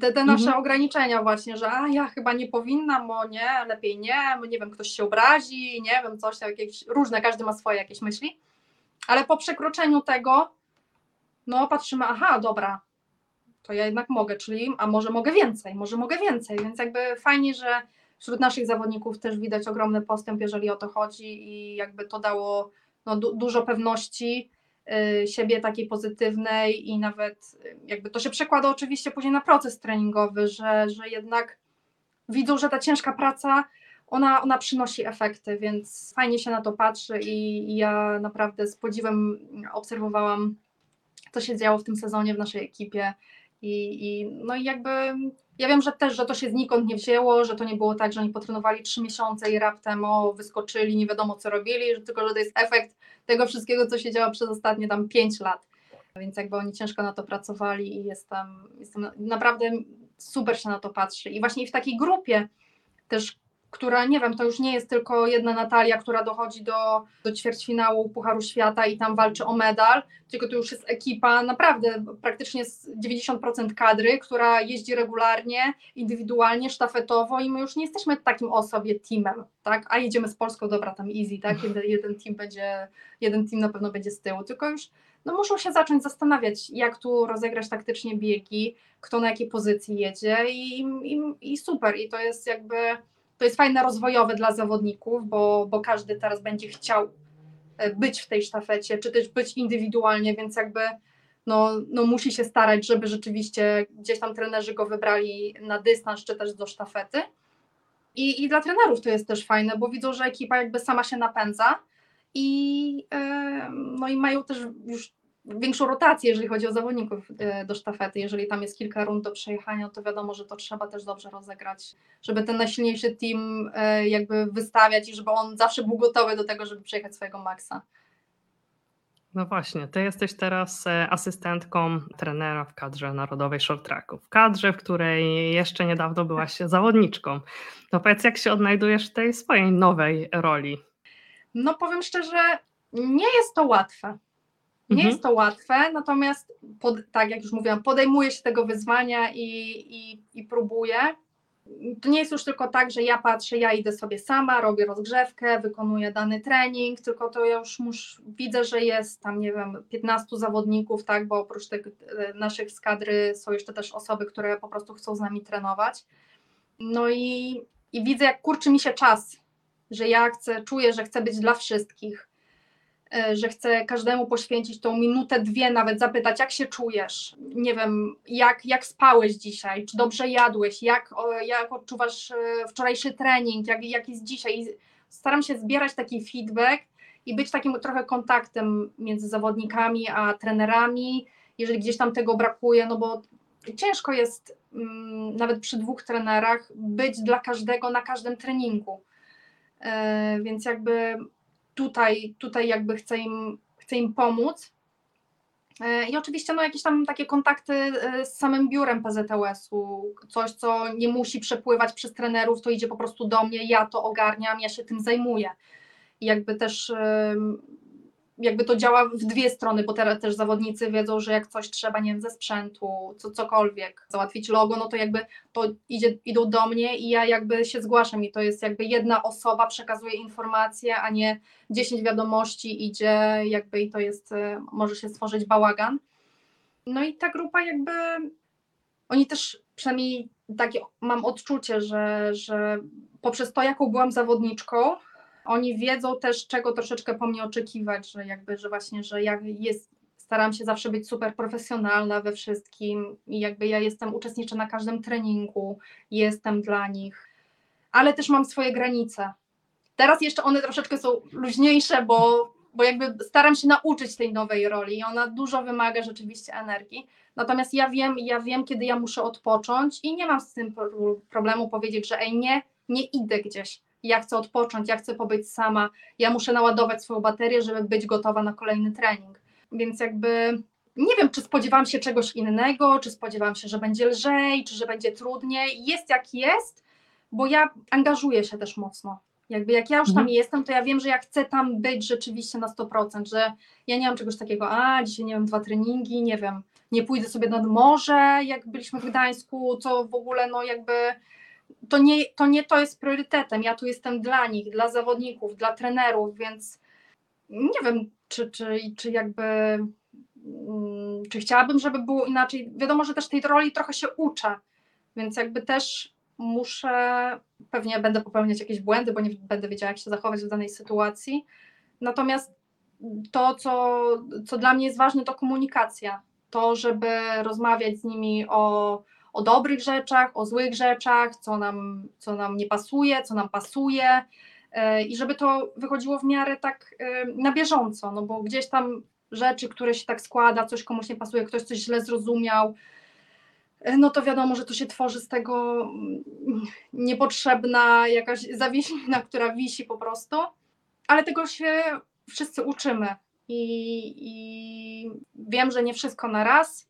Te, te nasze Mhm. ograniczenia właśnie, że a ja chyba nie powinnam, bo nie, lepiej nie, nie wiem, ktoś się obrazi, nie wiem, coś tam, jakieś różne, każdy ma swoje jakieś myśli, ale po przekroczeniu tego, no patrzymy, aha, dobra, to ja jednak mogę, czyli a może mogę więcej, może mogę więcej, więc jakby fajnie, że wśród naszych zawodników też widać ogromny postęp, jeżeli o to chodzi i jakby to dało no, du dużo pewności y, siebie takiej pozytywnej i nawet y, jakby to się przekłada oczywiście później na proces treningowy, że, że jednak widzą, że ta ciężka praca ona, ona przynosi efekty, więc fajnie się na to patrzy i, i ja naprawdę z podziwem obserwowałam, co się działo w tym sezonie w naszej ekipie i, i no i jakby ja wiem, że też, że to się znikąd nie wzięło, że to nie było tak, że oni potrenowali trzy miesiące i raptem o, wyskoczyli, nie wiadomo co robili, że tylko, że to jest efekt tego wszystkiego, co się działo przez ostatnie tam pięć lat. Więc jakby oni ciężko na to pracowali i jestem, jestem naprawdę super się na to patrzy. I właśnie w takiej grupie też która, nie wiem, to już nie jest tylko jedna Natalia, która dochodzi do, do ćwierćfinału Pucharu Świata i tam walczy o medal, tylko to już jest ekipa naprawdę praktycznie 90% kadry, która jeździ regularnie, indywidualnie, sztafetowo i my już nie jesteśmy takim o sobie teamem, tak, a jedziemy z Polską, dobra, tam easy, tak, jeden, jeden team będzie, jeden team na pewno będzie z tyłu, tylko już no muszą się zacząć zastanawiać, jak tu rozegrać taktycznie biegi, kto na jakiej pozycji jedzie i, i, i super, i to jest jakby to jest fajne rozwojowe dla zawodników, bo, bo każdy teraz będzie chciał e, być w tej sztafecie, czy też być indywidualnie, więc jakby no, no musi się starać, żeby rzeczywiście gdzieś tam trenerzy go wybrali na dystans, czy też do sztafety. I, I dla trenerów to jest też fajne, bo widzą, że ekipa jakby sama się napędza i, yy, no i mają też już większą rotację, jeżeli chodzi o zawodników e, do sztafety. Jeżeli tam jest kilka rund do przejechania, to wiadomo, że to trzeba też dobrze rozegrać, żeby ten najsilniejszy team e, jakby wystawiać i żeby on zawsze był gotowy do tego, żeby przejechać swojego maksa. No właśnie, ty jesteś teraz e, asystentką trenera w kadrze Narodowej Short Tracku, w kadrze, w której jeszcze niedawno byłaś zawodniczką. To powiedz, jak się odnajdujesz w tej swojej nowej roli? No powiem szczerze, nie jest to łatwe. Nie mhm. jest to łatwe, natomiast pod, tak jak już mówiłam, podejmuję się tego wyzwania i, i, i próbuję. To nie jest już tylko tak, że ja patrzę, ja idę sobie sama, robię rozgrzewkę, wykonuję dany trening, tylko to ja już mus, widzę, że jest tam, nie wiem, 15 zawodników, tak, bo oprócz tych e, naszych skadry są jeszcze też osoby, które po prostu chcą z nami trenować. No i, i widzę, jak kurczy mi się czas, że ja chcę, czuję, że chcę być dla wszystkich że chcę każdemu poświęcić tą minutę, dwie, nawet zapytać, jak się czujesz, nie wiem, jak, jak spałeś dzisiaj, czy dobrze jadłeś, jak, jak odczuwasz e, wczorajszy trening, jak, jak jest dzisiaj. I staram się zbierać taki feedback i być takim trochę kontaktem między zawodnikami a trenerami, jeżeli gdzieś tam tego brakuje, no bo ciężko jest mm, nawet przy dwóch trenerach być dla każdego na każdym treningu. E, więc jakby tutaj, tutaj jakby chcę im, chcę im pomóc. E, I oczywiście no, jakieś tam takie kontakty e, z samym biurem PZTUS-u, coś, co nie musi przepływać przez trenerów, to idzie po prostu do mnie, ja to ogarniam, ja się tym zajmuję. I jakby też jakby to działa w dwie strony, bo teraz też zawodnicy wiedzą, że jak coś trzeba, nie wiem, ze sprzętu, co, cokolwiek, załatwić logo, no to jakby to idzie, idą do mnie i ja jakby się zgłaszam i to jest jakby jedna osoba przekazuje informacje, a nie 10 wiadomości idzie jakby i to jest, e, może się stworzyć bałagan. No i ta grupa jakby, oni też przynajmniej takie mam odczucie, że, że poprzez to, jaką byłam zawodniczką, oni wiedzą też, czego troszeczkę po mnie oczekiwać, że jakby, że właśnie, że ja jest, staram się zawsze być super profesjonalna we wszystkim i jakby ja jestem, uczestniczę na każdym treningu, jestem dla nich, ale też mam swoje granice. Teraz jeszcze one troszeczkę są luźniejsze, bo, bo jakby staram się nauczyć tej nowej roli i ona dużo wymaga rzeczywiście energii. Natomiast ja wiem, ja wiem, kiedy ja muszę odpocząć i nie mam z tym problemu powiedzieć, że ej, nie, nie idę gdzieś ja chcę odpocząć, ja chcę pobyć sama, ja muszę naładować swoją baterię, żeby być gotowa na kolejny trening. Więc jakby nie wiem, czy spodziewam się czegoś innego, czy spodziewam się, że będzie lżej, czy że będzie trudniej. Jest jak jest, bo ja angażuję się też mocno. Jakby jak ja już tam mhm. jestem, to ja wiem, że ja chcę tam być rzeczywiście na 100%, że ja nie mam czegoś takiego, a dzisiaj nie wiem, dwa treningi, nie wiem, nie pójdę sobie nad morze, jak byliśmy w Gdańsku, co w ogóle no jakby to nie, to nie to jest priorytetem. Ja tu jestem dla nich, dla zawodników, dla trenerów, więc nie wiem, czy, czy, czy jakby mm, czy chciałabym, żeby było inaczej. Wiadomo, że też tej roli trochę się uczę, więc jakby też muszę, pewnie będę popełniać jakieś błędy, bo nie będę wiedziała, jak się zachować w danej sytuacji. Natomiast to, co, co dla mnie jest ważne, to komunikacja. To, żeby rozmawiać z nimi o, o dobrych rzeczach, o złych rzeczach, co nam, co nam nie pasuje, co nam pasuje. e, I żeby to wychodziło w miarę tak e, na bieżąco, no bo gdzieś tam rzeczy, które się tak składa, coś komuś nie pasuje, ktoś coś źle zrozumiał, e, no to wiadomo, że to się tworzy z tego mm, niepotrzebna jakaś zawiesinna, która wisi po prostu, ale tego się wszyscy uczymy i, i wiem, że nie wszystko na raz.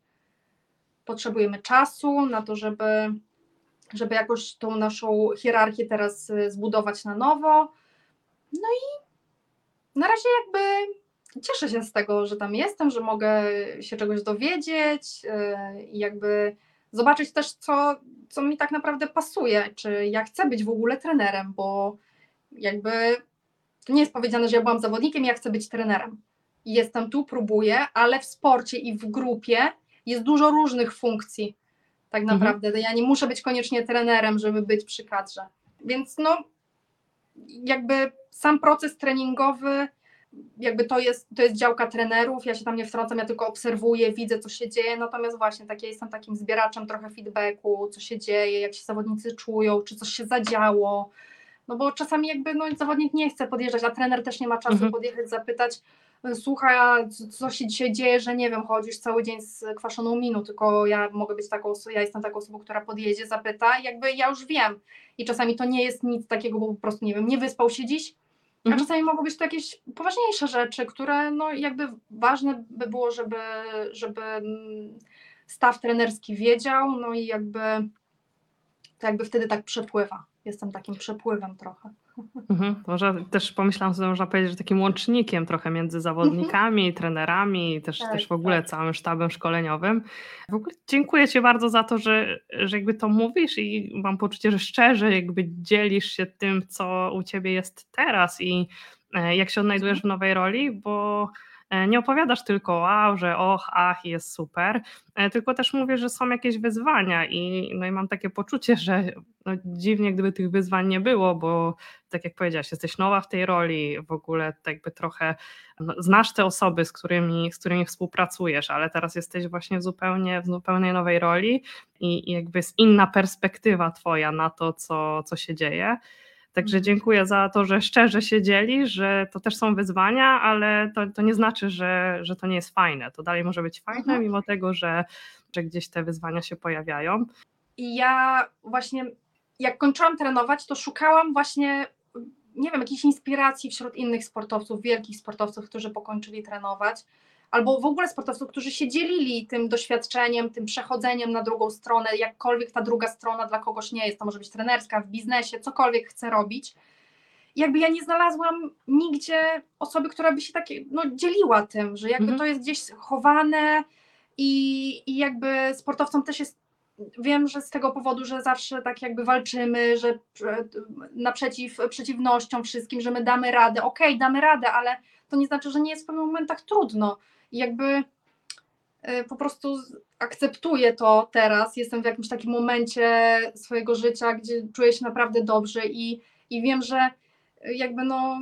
Potrzebujemy czasu na to, żeby, żeby jakoś tą naszą hierarchię teraz y, zbudować na nowo. No i na razie jakby cieszę się z tego, że tam jestem, że mogę się czegoś dowiedzieć y, i jakby zobaczyć też, co, co mi tak naprawdę pasuje, czy ja chcę być w ogóle trenerem, bo jakby to nie jest powiedziane, że ja byłam zawodnikiem, ja chcę być trenerem. Jestem tu, próbuję, ale w sporcie i w grupie jest dużo różnych funkcji. Tak Mhm. naprawdę. Ja nie muszę być koniecznie trenerem, żeby być przy kadrze. Więc no, jakby sam proces treningowy, jakby to jest, to jest działka trenerów, ja się tam nie wtrącam, ja tylko obserwuję, widzę, co się dzieje, natomiast właśnie tak, ja jestem takim zbieraczem trochę feedbacku, co się dzieje, jak się zawodnicy czują, czy coś się zadziało, no bo czasami jakby no, zawodnik nie chce podjeżdżać, a trener też nie ma czasu Mhm. podjechać, zapytać, słuchaj, a co- się dzisiaj dzieje, że nie wiem, chodzisz cały dzień z kwaszoną miną, tylko ja mogę być taką, ja jestem taką osobą, która podjedzie, zapyta, i jakby ja już wiem. I czasami to nie jest nic takiego, bo po prostu, nie wiem, nie wyspał się dziś, a Mhm. czasami mogą być to jakieś poważniejsze rzeczy, które no jakby ważne by było, żeby, żeby mm, staw trenerski wiedział, no i jakby to jakby wtedy tak przepływa. Jestem takim przepływem trochę. Mhm. Może też pomyślałam sobie, można powiedzieć, że takim łącznikiem trochę między zawodnikami, trenerami i też, Tak, też w ogóle tak. całym sztabem szkoleniowym. W ogóle dziękuję Ci bardzo za to, że, że jakby to mówisz i mam poczucie, że szczerze jakby dzielisz się tym, co u Ciebie jest teraz i e, jak się odnajdujesz w nowej roli, bo nie opowiadasz tylko wow, że och, ach, jest super, e, tylko też mówię, że są jakieś wyzwania i, no i mam takie poczucie, że no, dziwnie gdyby tych wyzwań nie było, bo tak jak powiedziałaś, jesteś nowa w tej roli, w ogóle tak jakby trochę no, znasz te osoby, z którymi, z którymi współpracujesz, ale teraz jesteś właśnie w zupełnie, w zupełnie nowej roli i, i jakby jest inna perspektywa twoja na to, co, co się dzieje. Także dziękuję za to, że szczerze się dzielisz, że to też są wyzwania, ale to, to nie znaczy, że, że to nie jest fajne. To dalej może być fajne, Mhm. mimo tego, że, że gdzieś te wyzwania się pojawiają. I ja właśnie, jak kończyłam trenować, to szukałam właśnie, nie wiem, jakiejś inspiracji wśród innych sportowców, wielkich sportowców, którzy pokończyli trenować, albo w ogóle sportowców, którzy się dzielili tym doświadczeniem, tym przechodzeniem na drugą stronę, jakkolwiek ta druga strona dla kogoś nie jest, to może być trenerska, w biznesie, cokolwiek chce robić. I jakby ja nie znalazłam nigdzie osoby, która by się tak no, dzieliła tym, że jakby Mhm. to jest gdzieś chowane i, i jakby sportowcom też jest wiem, że z tego powodu, że zawsze tak jakby walczymy, że prze- naprzeciw przeciwnościom wszystkim, że my damy radę. Okej, damy radę, ale to nie znaczy, że nie jest w pewnych momentach trudno. I jakby y, po prostu akceptuję to teraz. Jestem w jakimś takim momencie swojego życia, gdzie czuję się naprawdę dobrze i, i wiem, że y, jakby no,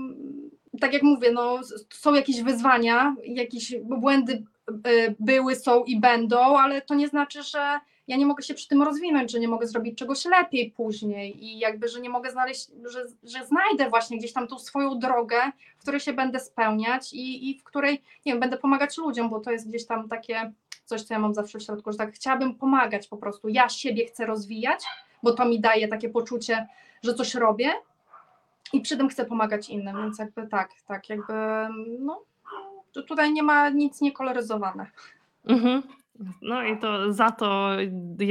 tak jak mówię, no, są jakieś wyzwania, jakieś błędy y, były, są i będą, ale to nie znaczy, że ja nie mogę się przy tym rozwinąć, że nie mogę zrobić czegoś lepiej później i jakby, że nie mogę znaleźć, że, że znajdę właśnie gdzieś tam tą swoją drogę, w której się będę spełniać i, i w której, nie wiem, będę pomagać ludziom, bo to jest gdzieś tam takie coś, co ja mam zawsze w środku, że tak chciałabym pomagać po prostu, ja siebie chcę rozwijać, bo to mi daje takie poczucie, że coś robię i przy tym chcę pomagać innym, więc jakby tak, tak, jakby no, tu- tutaj nie ma nic niekoloryzowane. Mhm. No i to za to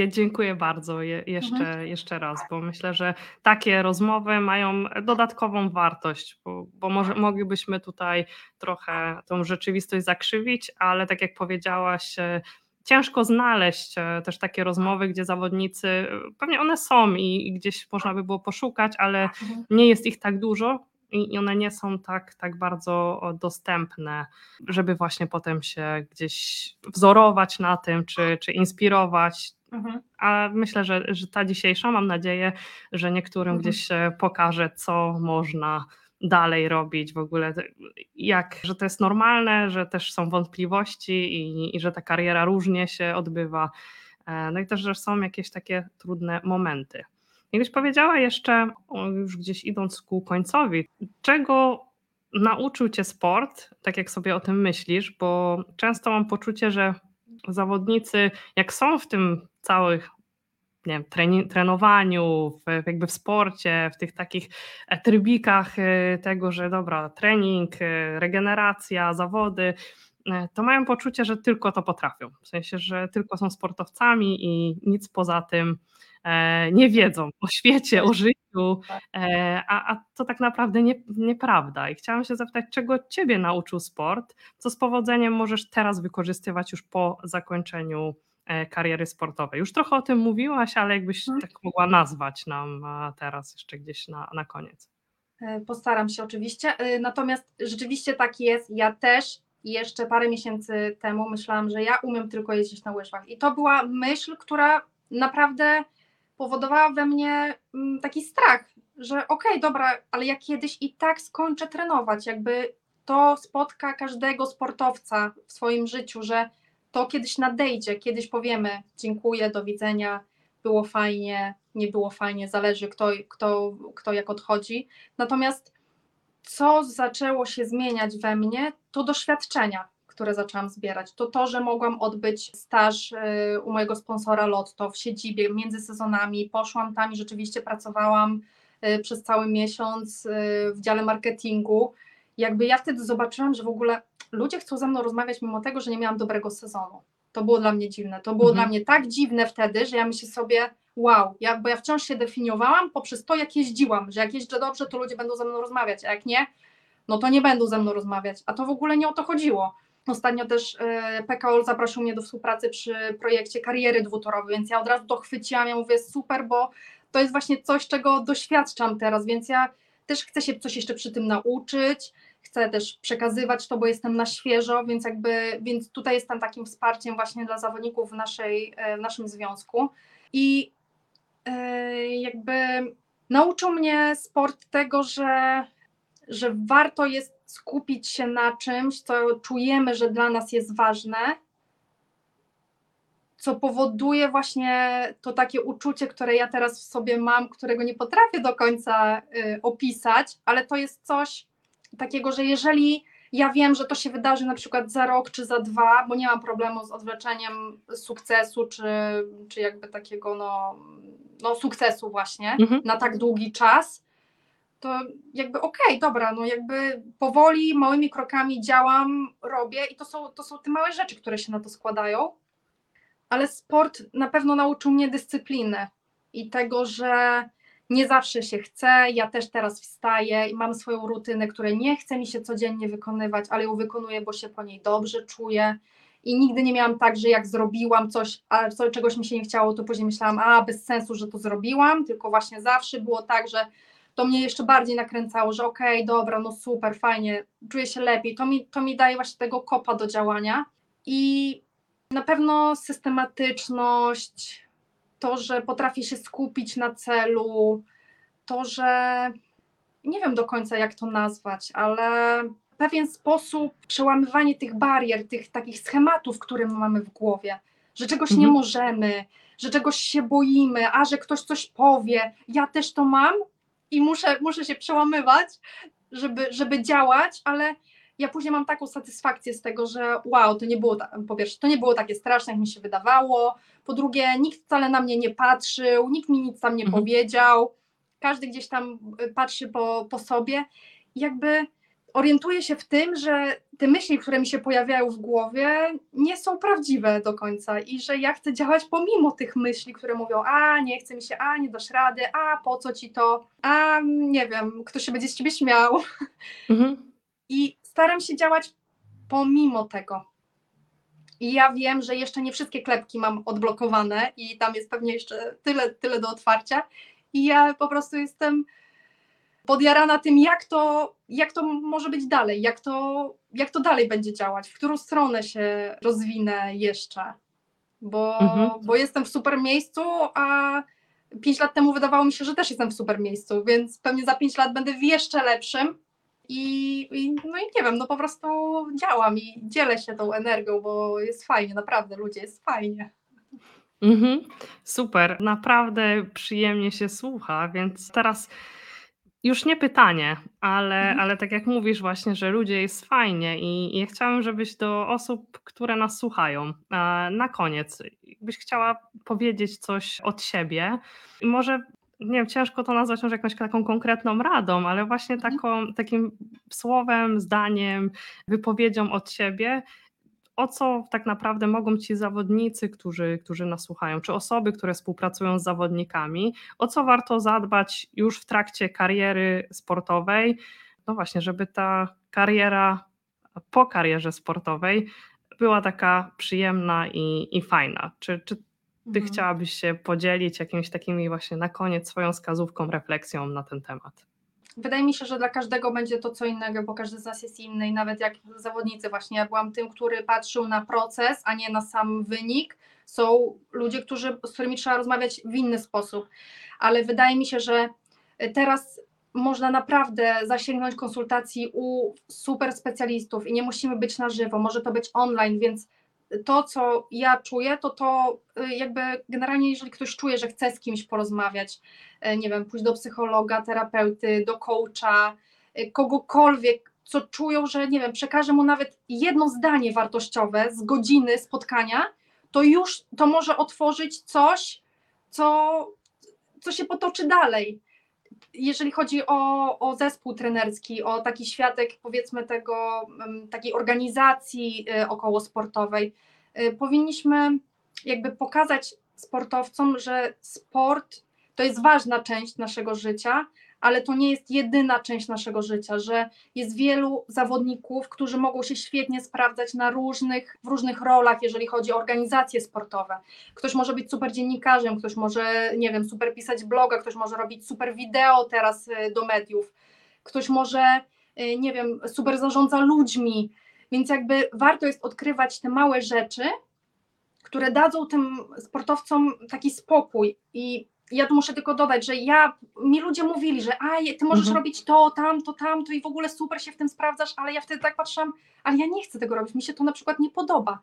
dziękuję bardzo je, jeszcze, Mhm. jeszcze raz, bo myślę, że takie rozmowy mają dodatkową wartość, bo, bo może moglibyśmy tutaj trochę tą rzeczywistość zakrzywić, ale tak jak powiedziałaś, e, ciężko znaleźć e, też takie rozmowy, gdzie zawodnicy, e, pewnie one są i, i gdzieś można by było poszukać, ale Mhm. nie jest ich tak dużo, i, one nie są tak, tak bardzo dostępne, żeby właśnie potem się gdzieś wzorować na tym, czy, czy inspirować. Mhm. A myślę, że, że ta dzisiejsza, mam nadzieję, że niektórym mhm. gdzieś pokaże, co można dalej robić w ogóle, jak, że to jest normalne, że też są wątpliwości i, i że ta kariera różnie się odbywa. E, no i też, że są jakieś takie trudne momenty. Jakbyś powiedziała jeszcze, już gdzieś idąc ku końcowi, czego nauczył cię sport, tak jak sobie o tym myślisz, bo często mam poczucie, że zawodnicy, jak są w tym całych nie wiem, treni- trenowaniu, w, jakby w sporcie, w tych takich e, trybikach e, tego, że dobra, trening, e, regeneracja, zawody, to mają poczucie, że tylko to potrafią. W sensie, że tylko są sportowcami i nic poza tym nie wiedzą o świecie, o życiu, tak. a, a to tak naprawdę nie, nieprawda. I chciałam się zapytać, czego Ciebie nauczył sport, co z powodzeniem możesz teraz wykorzystywać już po zakończeniu E, kariery sportowej. Już trochę o tym mówiłaś, ale jakbyś hmm. tak mogła nazwać nam teraz jeszcze gdzieś na, na koniec. E, postaram się oczywiście. E, natomiast rzeczywiście tak jest. Ja też jeszcze parę miesięcy temu myślałam, że ja umiem tylko jeździć na łyżwach. I to była myśl, która naprawdę powodowała we mnie mm, taki strach, że okej, okay, dobra, ale ja kiedyś i tak skończę trenować. Jakby to spotka każdego sportowca w swoim życiu, że to kiedyś nadejdzie, kiedyś powiemy dziękuję, do widzenia, było fajnie, nie było fajnie, zależy kto, kto, kto jak odchodzi. Natomiast co zaczęło się zmieniać we mnie, to doświadczenia, które zaczęłam zbierać. To to, że mogłam odbyć staż y, u mojego sponsora Lotto w siedzibie między sezonami. Poszłam tam i rzeczywiście pracowałam y, przez cały miesiąc y, w dziale marketingu. Jakby ja wtedy zobaczyłam, że w ogóle ludzie chcą ze mną rozmawiać mimo tego, że nie miałam dobrego sezonu. To było dla mnie dziwne. To było mhm. dla mnie tak dziwne wtedy, że ja myślę sobie, wow, ja, bo ja wciąż się definiowałam poprzez to, jak jeździłam, że jak jeżdżę dobrze, to ludzie będą ze mną rozmawiać, a jak nie, no to nie będą ze mną rozmawiać. A to w ogóle nie o to chodziło. Ostatnio też e, PKOL zaprosił mnie do współpracy przy projekcie kariery dwutorowej, więc ja od razu to chwyciłam, ja mówię super, bo to jest właśnie coś, czego doświadczam teraz, więc ja też chcę się coś jeszcze przy tym nauczyć, chcę też przekazywać to, bo jestem na świeżo, więc jakby, więc tutaj jestem takim wsparciem właśnie dla zawodników w, naszej, e, w naszym związku i e, jakby nauczył mnie sport tego, że, że warto jest skupić się na czymś, co czujemy, że dla nas jest ważne, co powoduje właśnie to takie uczucie, które ja teraz w sobie mam, którego nie potrafię do końca y, opisać, ale to jest coś, takiego, że jeżeli ja wiem, że to się wydarzy na przykład za rok czy za dwa, bo nie mam problemu z odwleczeniem sukcesu, czy, czy jakby takiego no, no sukcesu właśnie mhm. na tak długi czas, to jakby okej, okay, dobra, no jakby powoli, małymi krokami działam, robię i to są, to są te małe rzeczy, które się na to składają, ale sport na pewno nauczył mnie dyscypliny i tego, że nie zawsze się chce, ja też teraz wstaję i mam swoją rutynę, której nie chce mi się codziennie wykonywać, ale ją wykonuję, bo się po niej dobrze czuję. I nigdy nie miałam tak, że jak zrobiłam coś, a czegoś mi się nie chciało, to później myślałam, a bez sensu, że to zrobiłam, tylko właśnie zawsze było tak, że to mnie jeszcze bardziej nakręcało, że okej, okay, dobra, no super, fajnie, czuję się lepiej. To mi, to mi daje właśnie tego kopa do działania. I na pewno systematyczność, to, że potrafię się skupić na celu, to, że nie wiem do końca jak to nazwać, ale pewien sposób przełamywanie tych barier, tych takich schematów, które my mamy w głowie, że czegoś mhm. nie możemy, że czegoś się boimy, a że ktoś coś powie. Ja też to mam i muszę, muszę się przełamywać, żeby, żeby działać, ale ja później mam taką satysfakcję z tego, że wow, to nie było, po pierwsze, to nie było takie straszne, jak mi się wydawało, po drugie, nikt wcale na mnie nie patrzył, nikt mi nic tam nie mhm. powiedział, każdy gdzieś tam y, patrzy po, po sobie. I jakby orientuję się w tym, że te myśli, które mi się pojawiają w głowie, nie są prawdziwe do końca i że ja chcę działać pomimo tych myśli, które mówią, a nie chce mi się, a nie dasz rady, a po co ci to, a nie wiem, kto się będzie z ciebie śmiał. Mhm. I staram się działać pomimo tego. I ja wiem, że jeszcze nie wszystkie klepki mam odblokowane i tam jest pewnie jeszcze tyle, tyle do otwarcia. I ja po prostu jestem podjarana tym, jak to, jak to może być dalej, jak to, jak to dalej będzie działać, w którą stronę się rozwinę jeszcze, bo, Mhm. bo jestem w super miejscu, a pięć lat temu wydawało mi się, że też jestem w super miejscu, więc pewnie za pięć lat będę w jeszcze lepszym i, i no i nie wiem, no po prostu działam i dzielę się tą energią, bo jest fajnie, naprawdę ludzie, jest fajnie. Mhm. Super, naprawdę przyjemnie się słucha, więc teraz już nie pytanie, ale, Mhm. ale tak jak mówisz właśnie, że ludzie jest fajnie i, i ja chciałam, żebyś do osób, które nas słuchają, e, na koniec, byś chciała powiedzieć coś od siebie i może, nie wiem, ciężko to nazwać może jakąś taką konkretną radą, ale właśnie Mhm. taką, takim słowem, zdaniem, wypowiedzią od siebie, o co tak naprawdę mogą ci zawodnicy, którzy, którzy nas słuchają, czy osoby, które współpracują z zawodnikami, o co warto zadbać już w trakcie kariery sportowej? No właśnie, żeby ta kariera po karierze sportowej była taka przyjemna i, i fajna. Czy, czy ty Mhm. chciałabyś się podzielić jakimiś takimi właśnie na koniec swoją wskazówką, refleksją na ten temat? Wydaje mi się, że dla każdego będzie to co innego, bo każdy z nas jest inny i nawet jak zawodnicy właśnie, ja byłam tym, który patrzył na proces, a nie na sam wynik. Są ludzie, którzy, z którymi trzeba rozmawiać w inny sposób, ale wydaje mi się, że teraz można naprawdę zasięgnąć konsultacji u super specjalistów i nie musimy być na żywo, może to być online, więc to, co ja czuję, to to y, jakby generalnie, jeżeli ktoś czuje, że chce z kimś porozmawiać, y, nie wiem, pójść do psychologa, terapeuty, do coacha, y, kogokolwiek, co czują, że nie wiem, przekaże mu nawet jedno zdanie wartościowe z godziny spotkania, to już to może otworzyć coś, co, co się potoczy dalej. Jeżeli chodzi o, o zespół trenerski, o taki światek, powiedzmy, tego, em, takiej organizacji y, okołosportowej, y, powinniśmy jakby pokazać sportowcom, że sport to jest ważna część naszego życia, ale to nie jest jedyna część naszego życia, że jest wielu zawodników, którzy mogą się świetnie sprawdzać na różnych, w różnych rolach, jeżeli chodzi o organizacje sportowe. Ktoś może być super dziennikarzem, ktoś może, nie wiem, super pisać bloga, ktoś może robić super wideo teraz y, do mediów, ktoś może, y, nie wiem, super zarządza ludźmi, więc jakby warto jest odkrywać te małe rzeczy, które dadzą tym sportowcom taki spokój i ja tu muszę tylko dodać, że ja, mi ludzie mówili, że a, ty możesz Mhm. robić to, tamto, tamto i w ogóle super się w tym sprawdzasz, ale ja wtedy tak patrzyłam, ale ja nie chcę tego robić, mi się to na przykład nie podoba,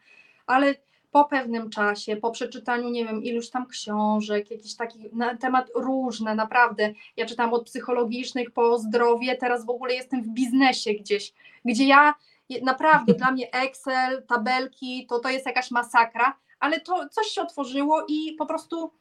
ale po pewnym czasie, po przeczytaniu, nie wiem, iluś tam książek, jakiś taki na temat różne, naprawdę, ja czytam od psychologicznych po zdrowie, teraz w ogóle jestem w biznesie gdzieś, gdzie ja, naprawdę dla mnie Excel, tabelki, to to jest jakaś masakra, ale to coś się otworzyło i po prostu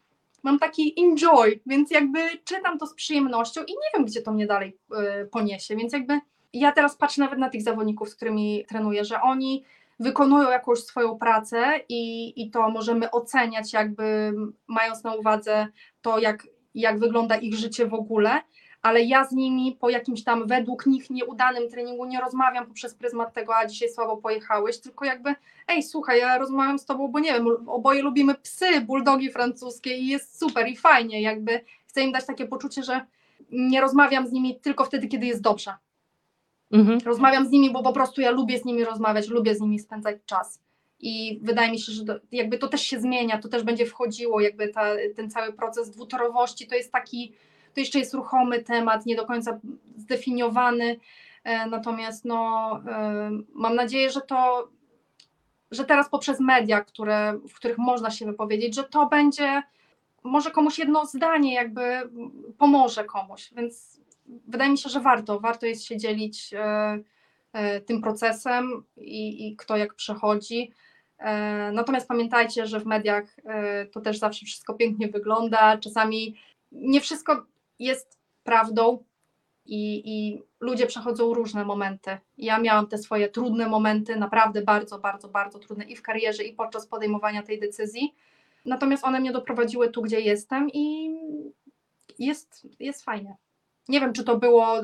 mam taki enjoy, więc jakby czytam to z przyjemnością i nie wiem, gdzie to mnie dalej y, poniesie, więc jakby ja teraz patrzę nawet na tych zawodników, z którymi trenuję, że oni wykonują jakąś swoją pracę i, i to możemy oceniać jakby mając na uwadze to, jak, jak wygląda ich życie w ogóle, ale ja z nimi po jakimś tam według nich nieudanym treningu nie rozmawiam poprzez pryzmat tego, a dzisiaj słabo pojechałeś, tylko jakby ej, słuchaj, ja rozmawiam z tobą, bo nie wiem, oboje lubimy psy, buldogi francuskie i jest super i fajnie, jakby chcę im dać takie poczucie, że nie rozmawiam z nimi tylko wtedy, kiedy jest dobrze. Mhm. Rozmawiam z nimi, bo po prostu ja lubię z nimi rozmawiać, lubię z nimi spędzać czas. I wydaje mi się, że to, jakby to też się zmienia, to też będzie wchodziło, jakby ta, ten cały proces dwutorowości to jest taki, to jeszcze jest ruchomy temat, nie do końca zdefiniowany. E, Natomiast no, e, mam nadzieję, że to, że teraz poprzez media, które, w których można się wypowiedzieć, że to będzie może komuś jedno zdanie jakby pomoże komuś, więc wydaje mi się, że warto, warto jest się dzielić e, tym procesem i, i kto jak przechodzi. Natomiast pamiętajcie, że w mediach to też zawsze wszystko pięknie wygląda. Czasami nie wszystko jest prawdą i, i ludzie przechodzą różne momenty. Ja miałam te swoje trudne momenty, naprawdę bardzo, bardzo, bardzo trudne i w karierze, i podczas podejmowania tej decyzji. Natomiast one mnie doprowadziły tu, gdzie jestem i jest, jest fajnie. Nie wiem, czy to było,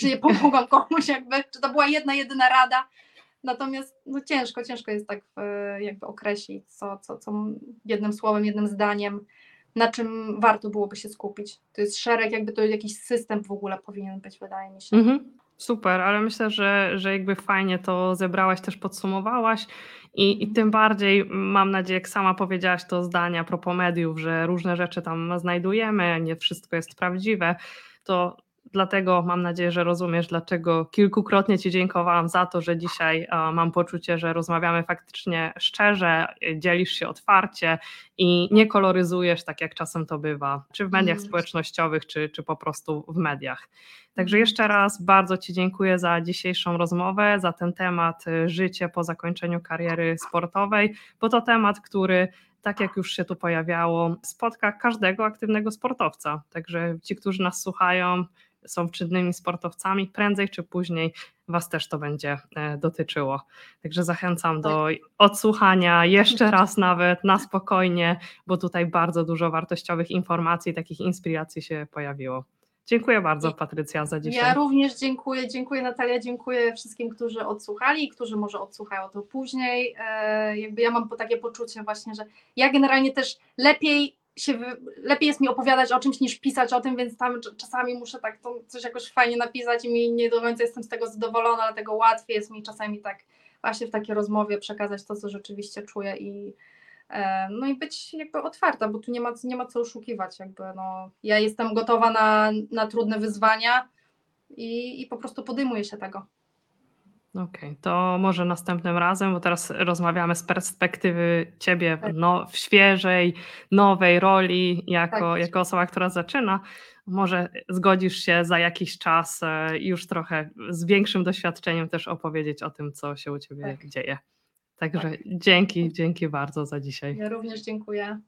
czy pomogłam komuś, jakby, czy to była jedna, jedyna rada. Natomiast no ciężko, ciężko jest tak e, jakby określić, co, co, co jednym słowem, jednym zdaniem. Na czym warto byłoby się skupić. To jest szereg, jakby to jakiś system w ogóle powinien być, wydaje mi się. Mhm. Super, ale myślę, że, że jakby fajnie to zebrałaś, też podsumowałaś i, i tym bardziej mam nadzieję, jak sama powiedziałaś to zdanie a propos mediów, że różne rzeczy tam znajdujemy, nie wszystko jest prawdziwe, to dlatego mam nadzieję, że rozumiesz, dlaczego kilkukrotnie Ci dziękowałam za to, że dzisiaj a, mam poczucie, że rozmawiamy faktycznie szczerze, dzielisz się otwarcie i nie koloryzujesz tak, jak czasem to bywa, czy w mediach Mm. społecznościowych, czy, czy po prostu w mediach. Także jeszcze raz bardzo Ci dziękuję za dzisiejszą rozmowę, za ten temat y, życie po zakończeniu kariery sportowej, bo to temat, który, tak jak już się tu pojawiało, spotka każdego aktywnego sportowca. Także ci, którzy nas słuchają, są czynnymi sportowcami, prędzej czy później Was też to będzie e, dotyczyło. Także zachęcam do odsłuchania jeszcze raz nawet na spokojnie, bo tutaj bardzo dużo wartościowych informacji, takich inspiracji się pojawiło. Dziękuję bardzo, Patrycja, za dzisiaj. Ja również dziękuję, dziękuję Natalia, dziękuję wszystkim, którzy odsłuchali i którzy może odsłuchają to później. E, jakby ja mam takie poczucie właśnie, że ja generalnie też lepiej się, lepiej jest mi opowiadać o czymś niż pisać o tym, więc tam cz- czasami muszę tak coś jakoś fajnie napisać i mi nie do końca jestem z tego zadowolona, dlatego łatwiej jest mi czasami tak właśnie w takiej rozmowie przekazać to, co rzeczywiście czuję i e, no i być jakby otwarta, bo tu nie ma, nie ma co oszukiwać, jakby no, ja jestem gotowa na, na trudne wyzwania i, i po prostu podejmuję się tego. Okej, to może następnym razem, bo teraz rozmawiamy z perspektywy ciebie Tak. no, w świeżej, nowej roli, jako, Tak. jako osoba, która zaczyna. Może zgodzisz się za jakiś czas e, już trochę z większym doświadczeniem też opowiedzieć o tym, co się u ciebie Tak. dzieje. Także dzięki, dzięki bardzo za dzisiaj. Ja również dziękuję.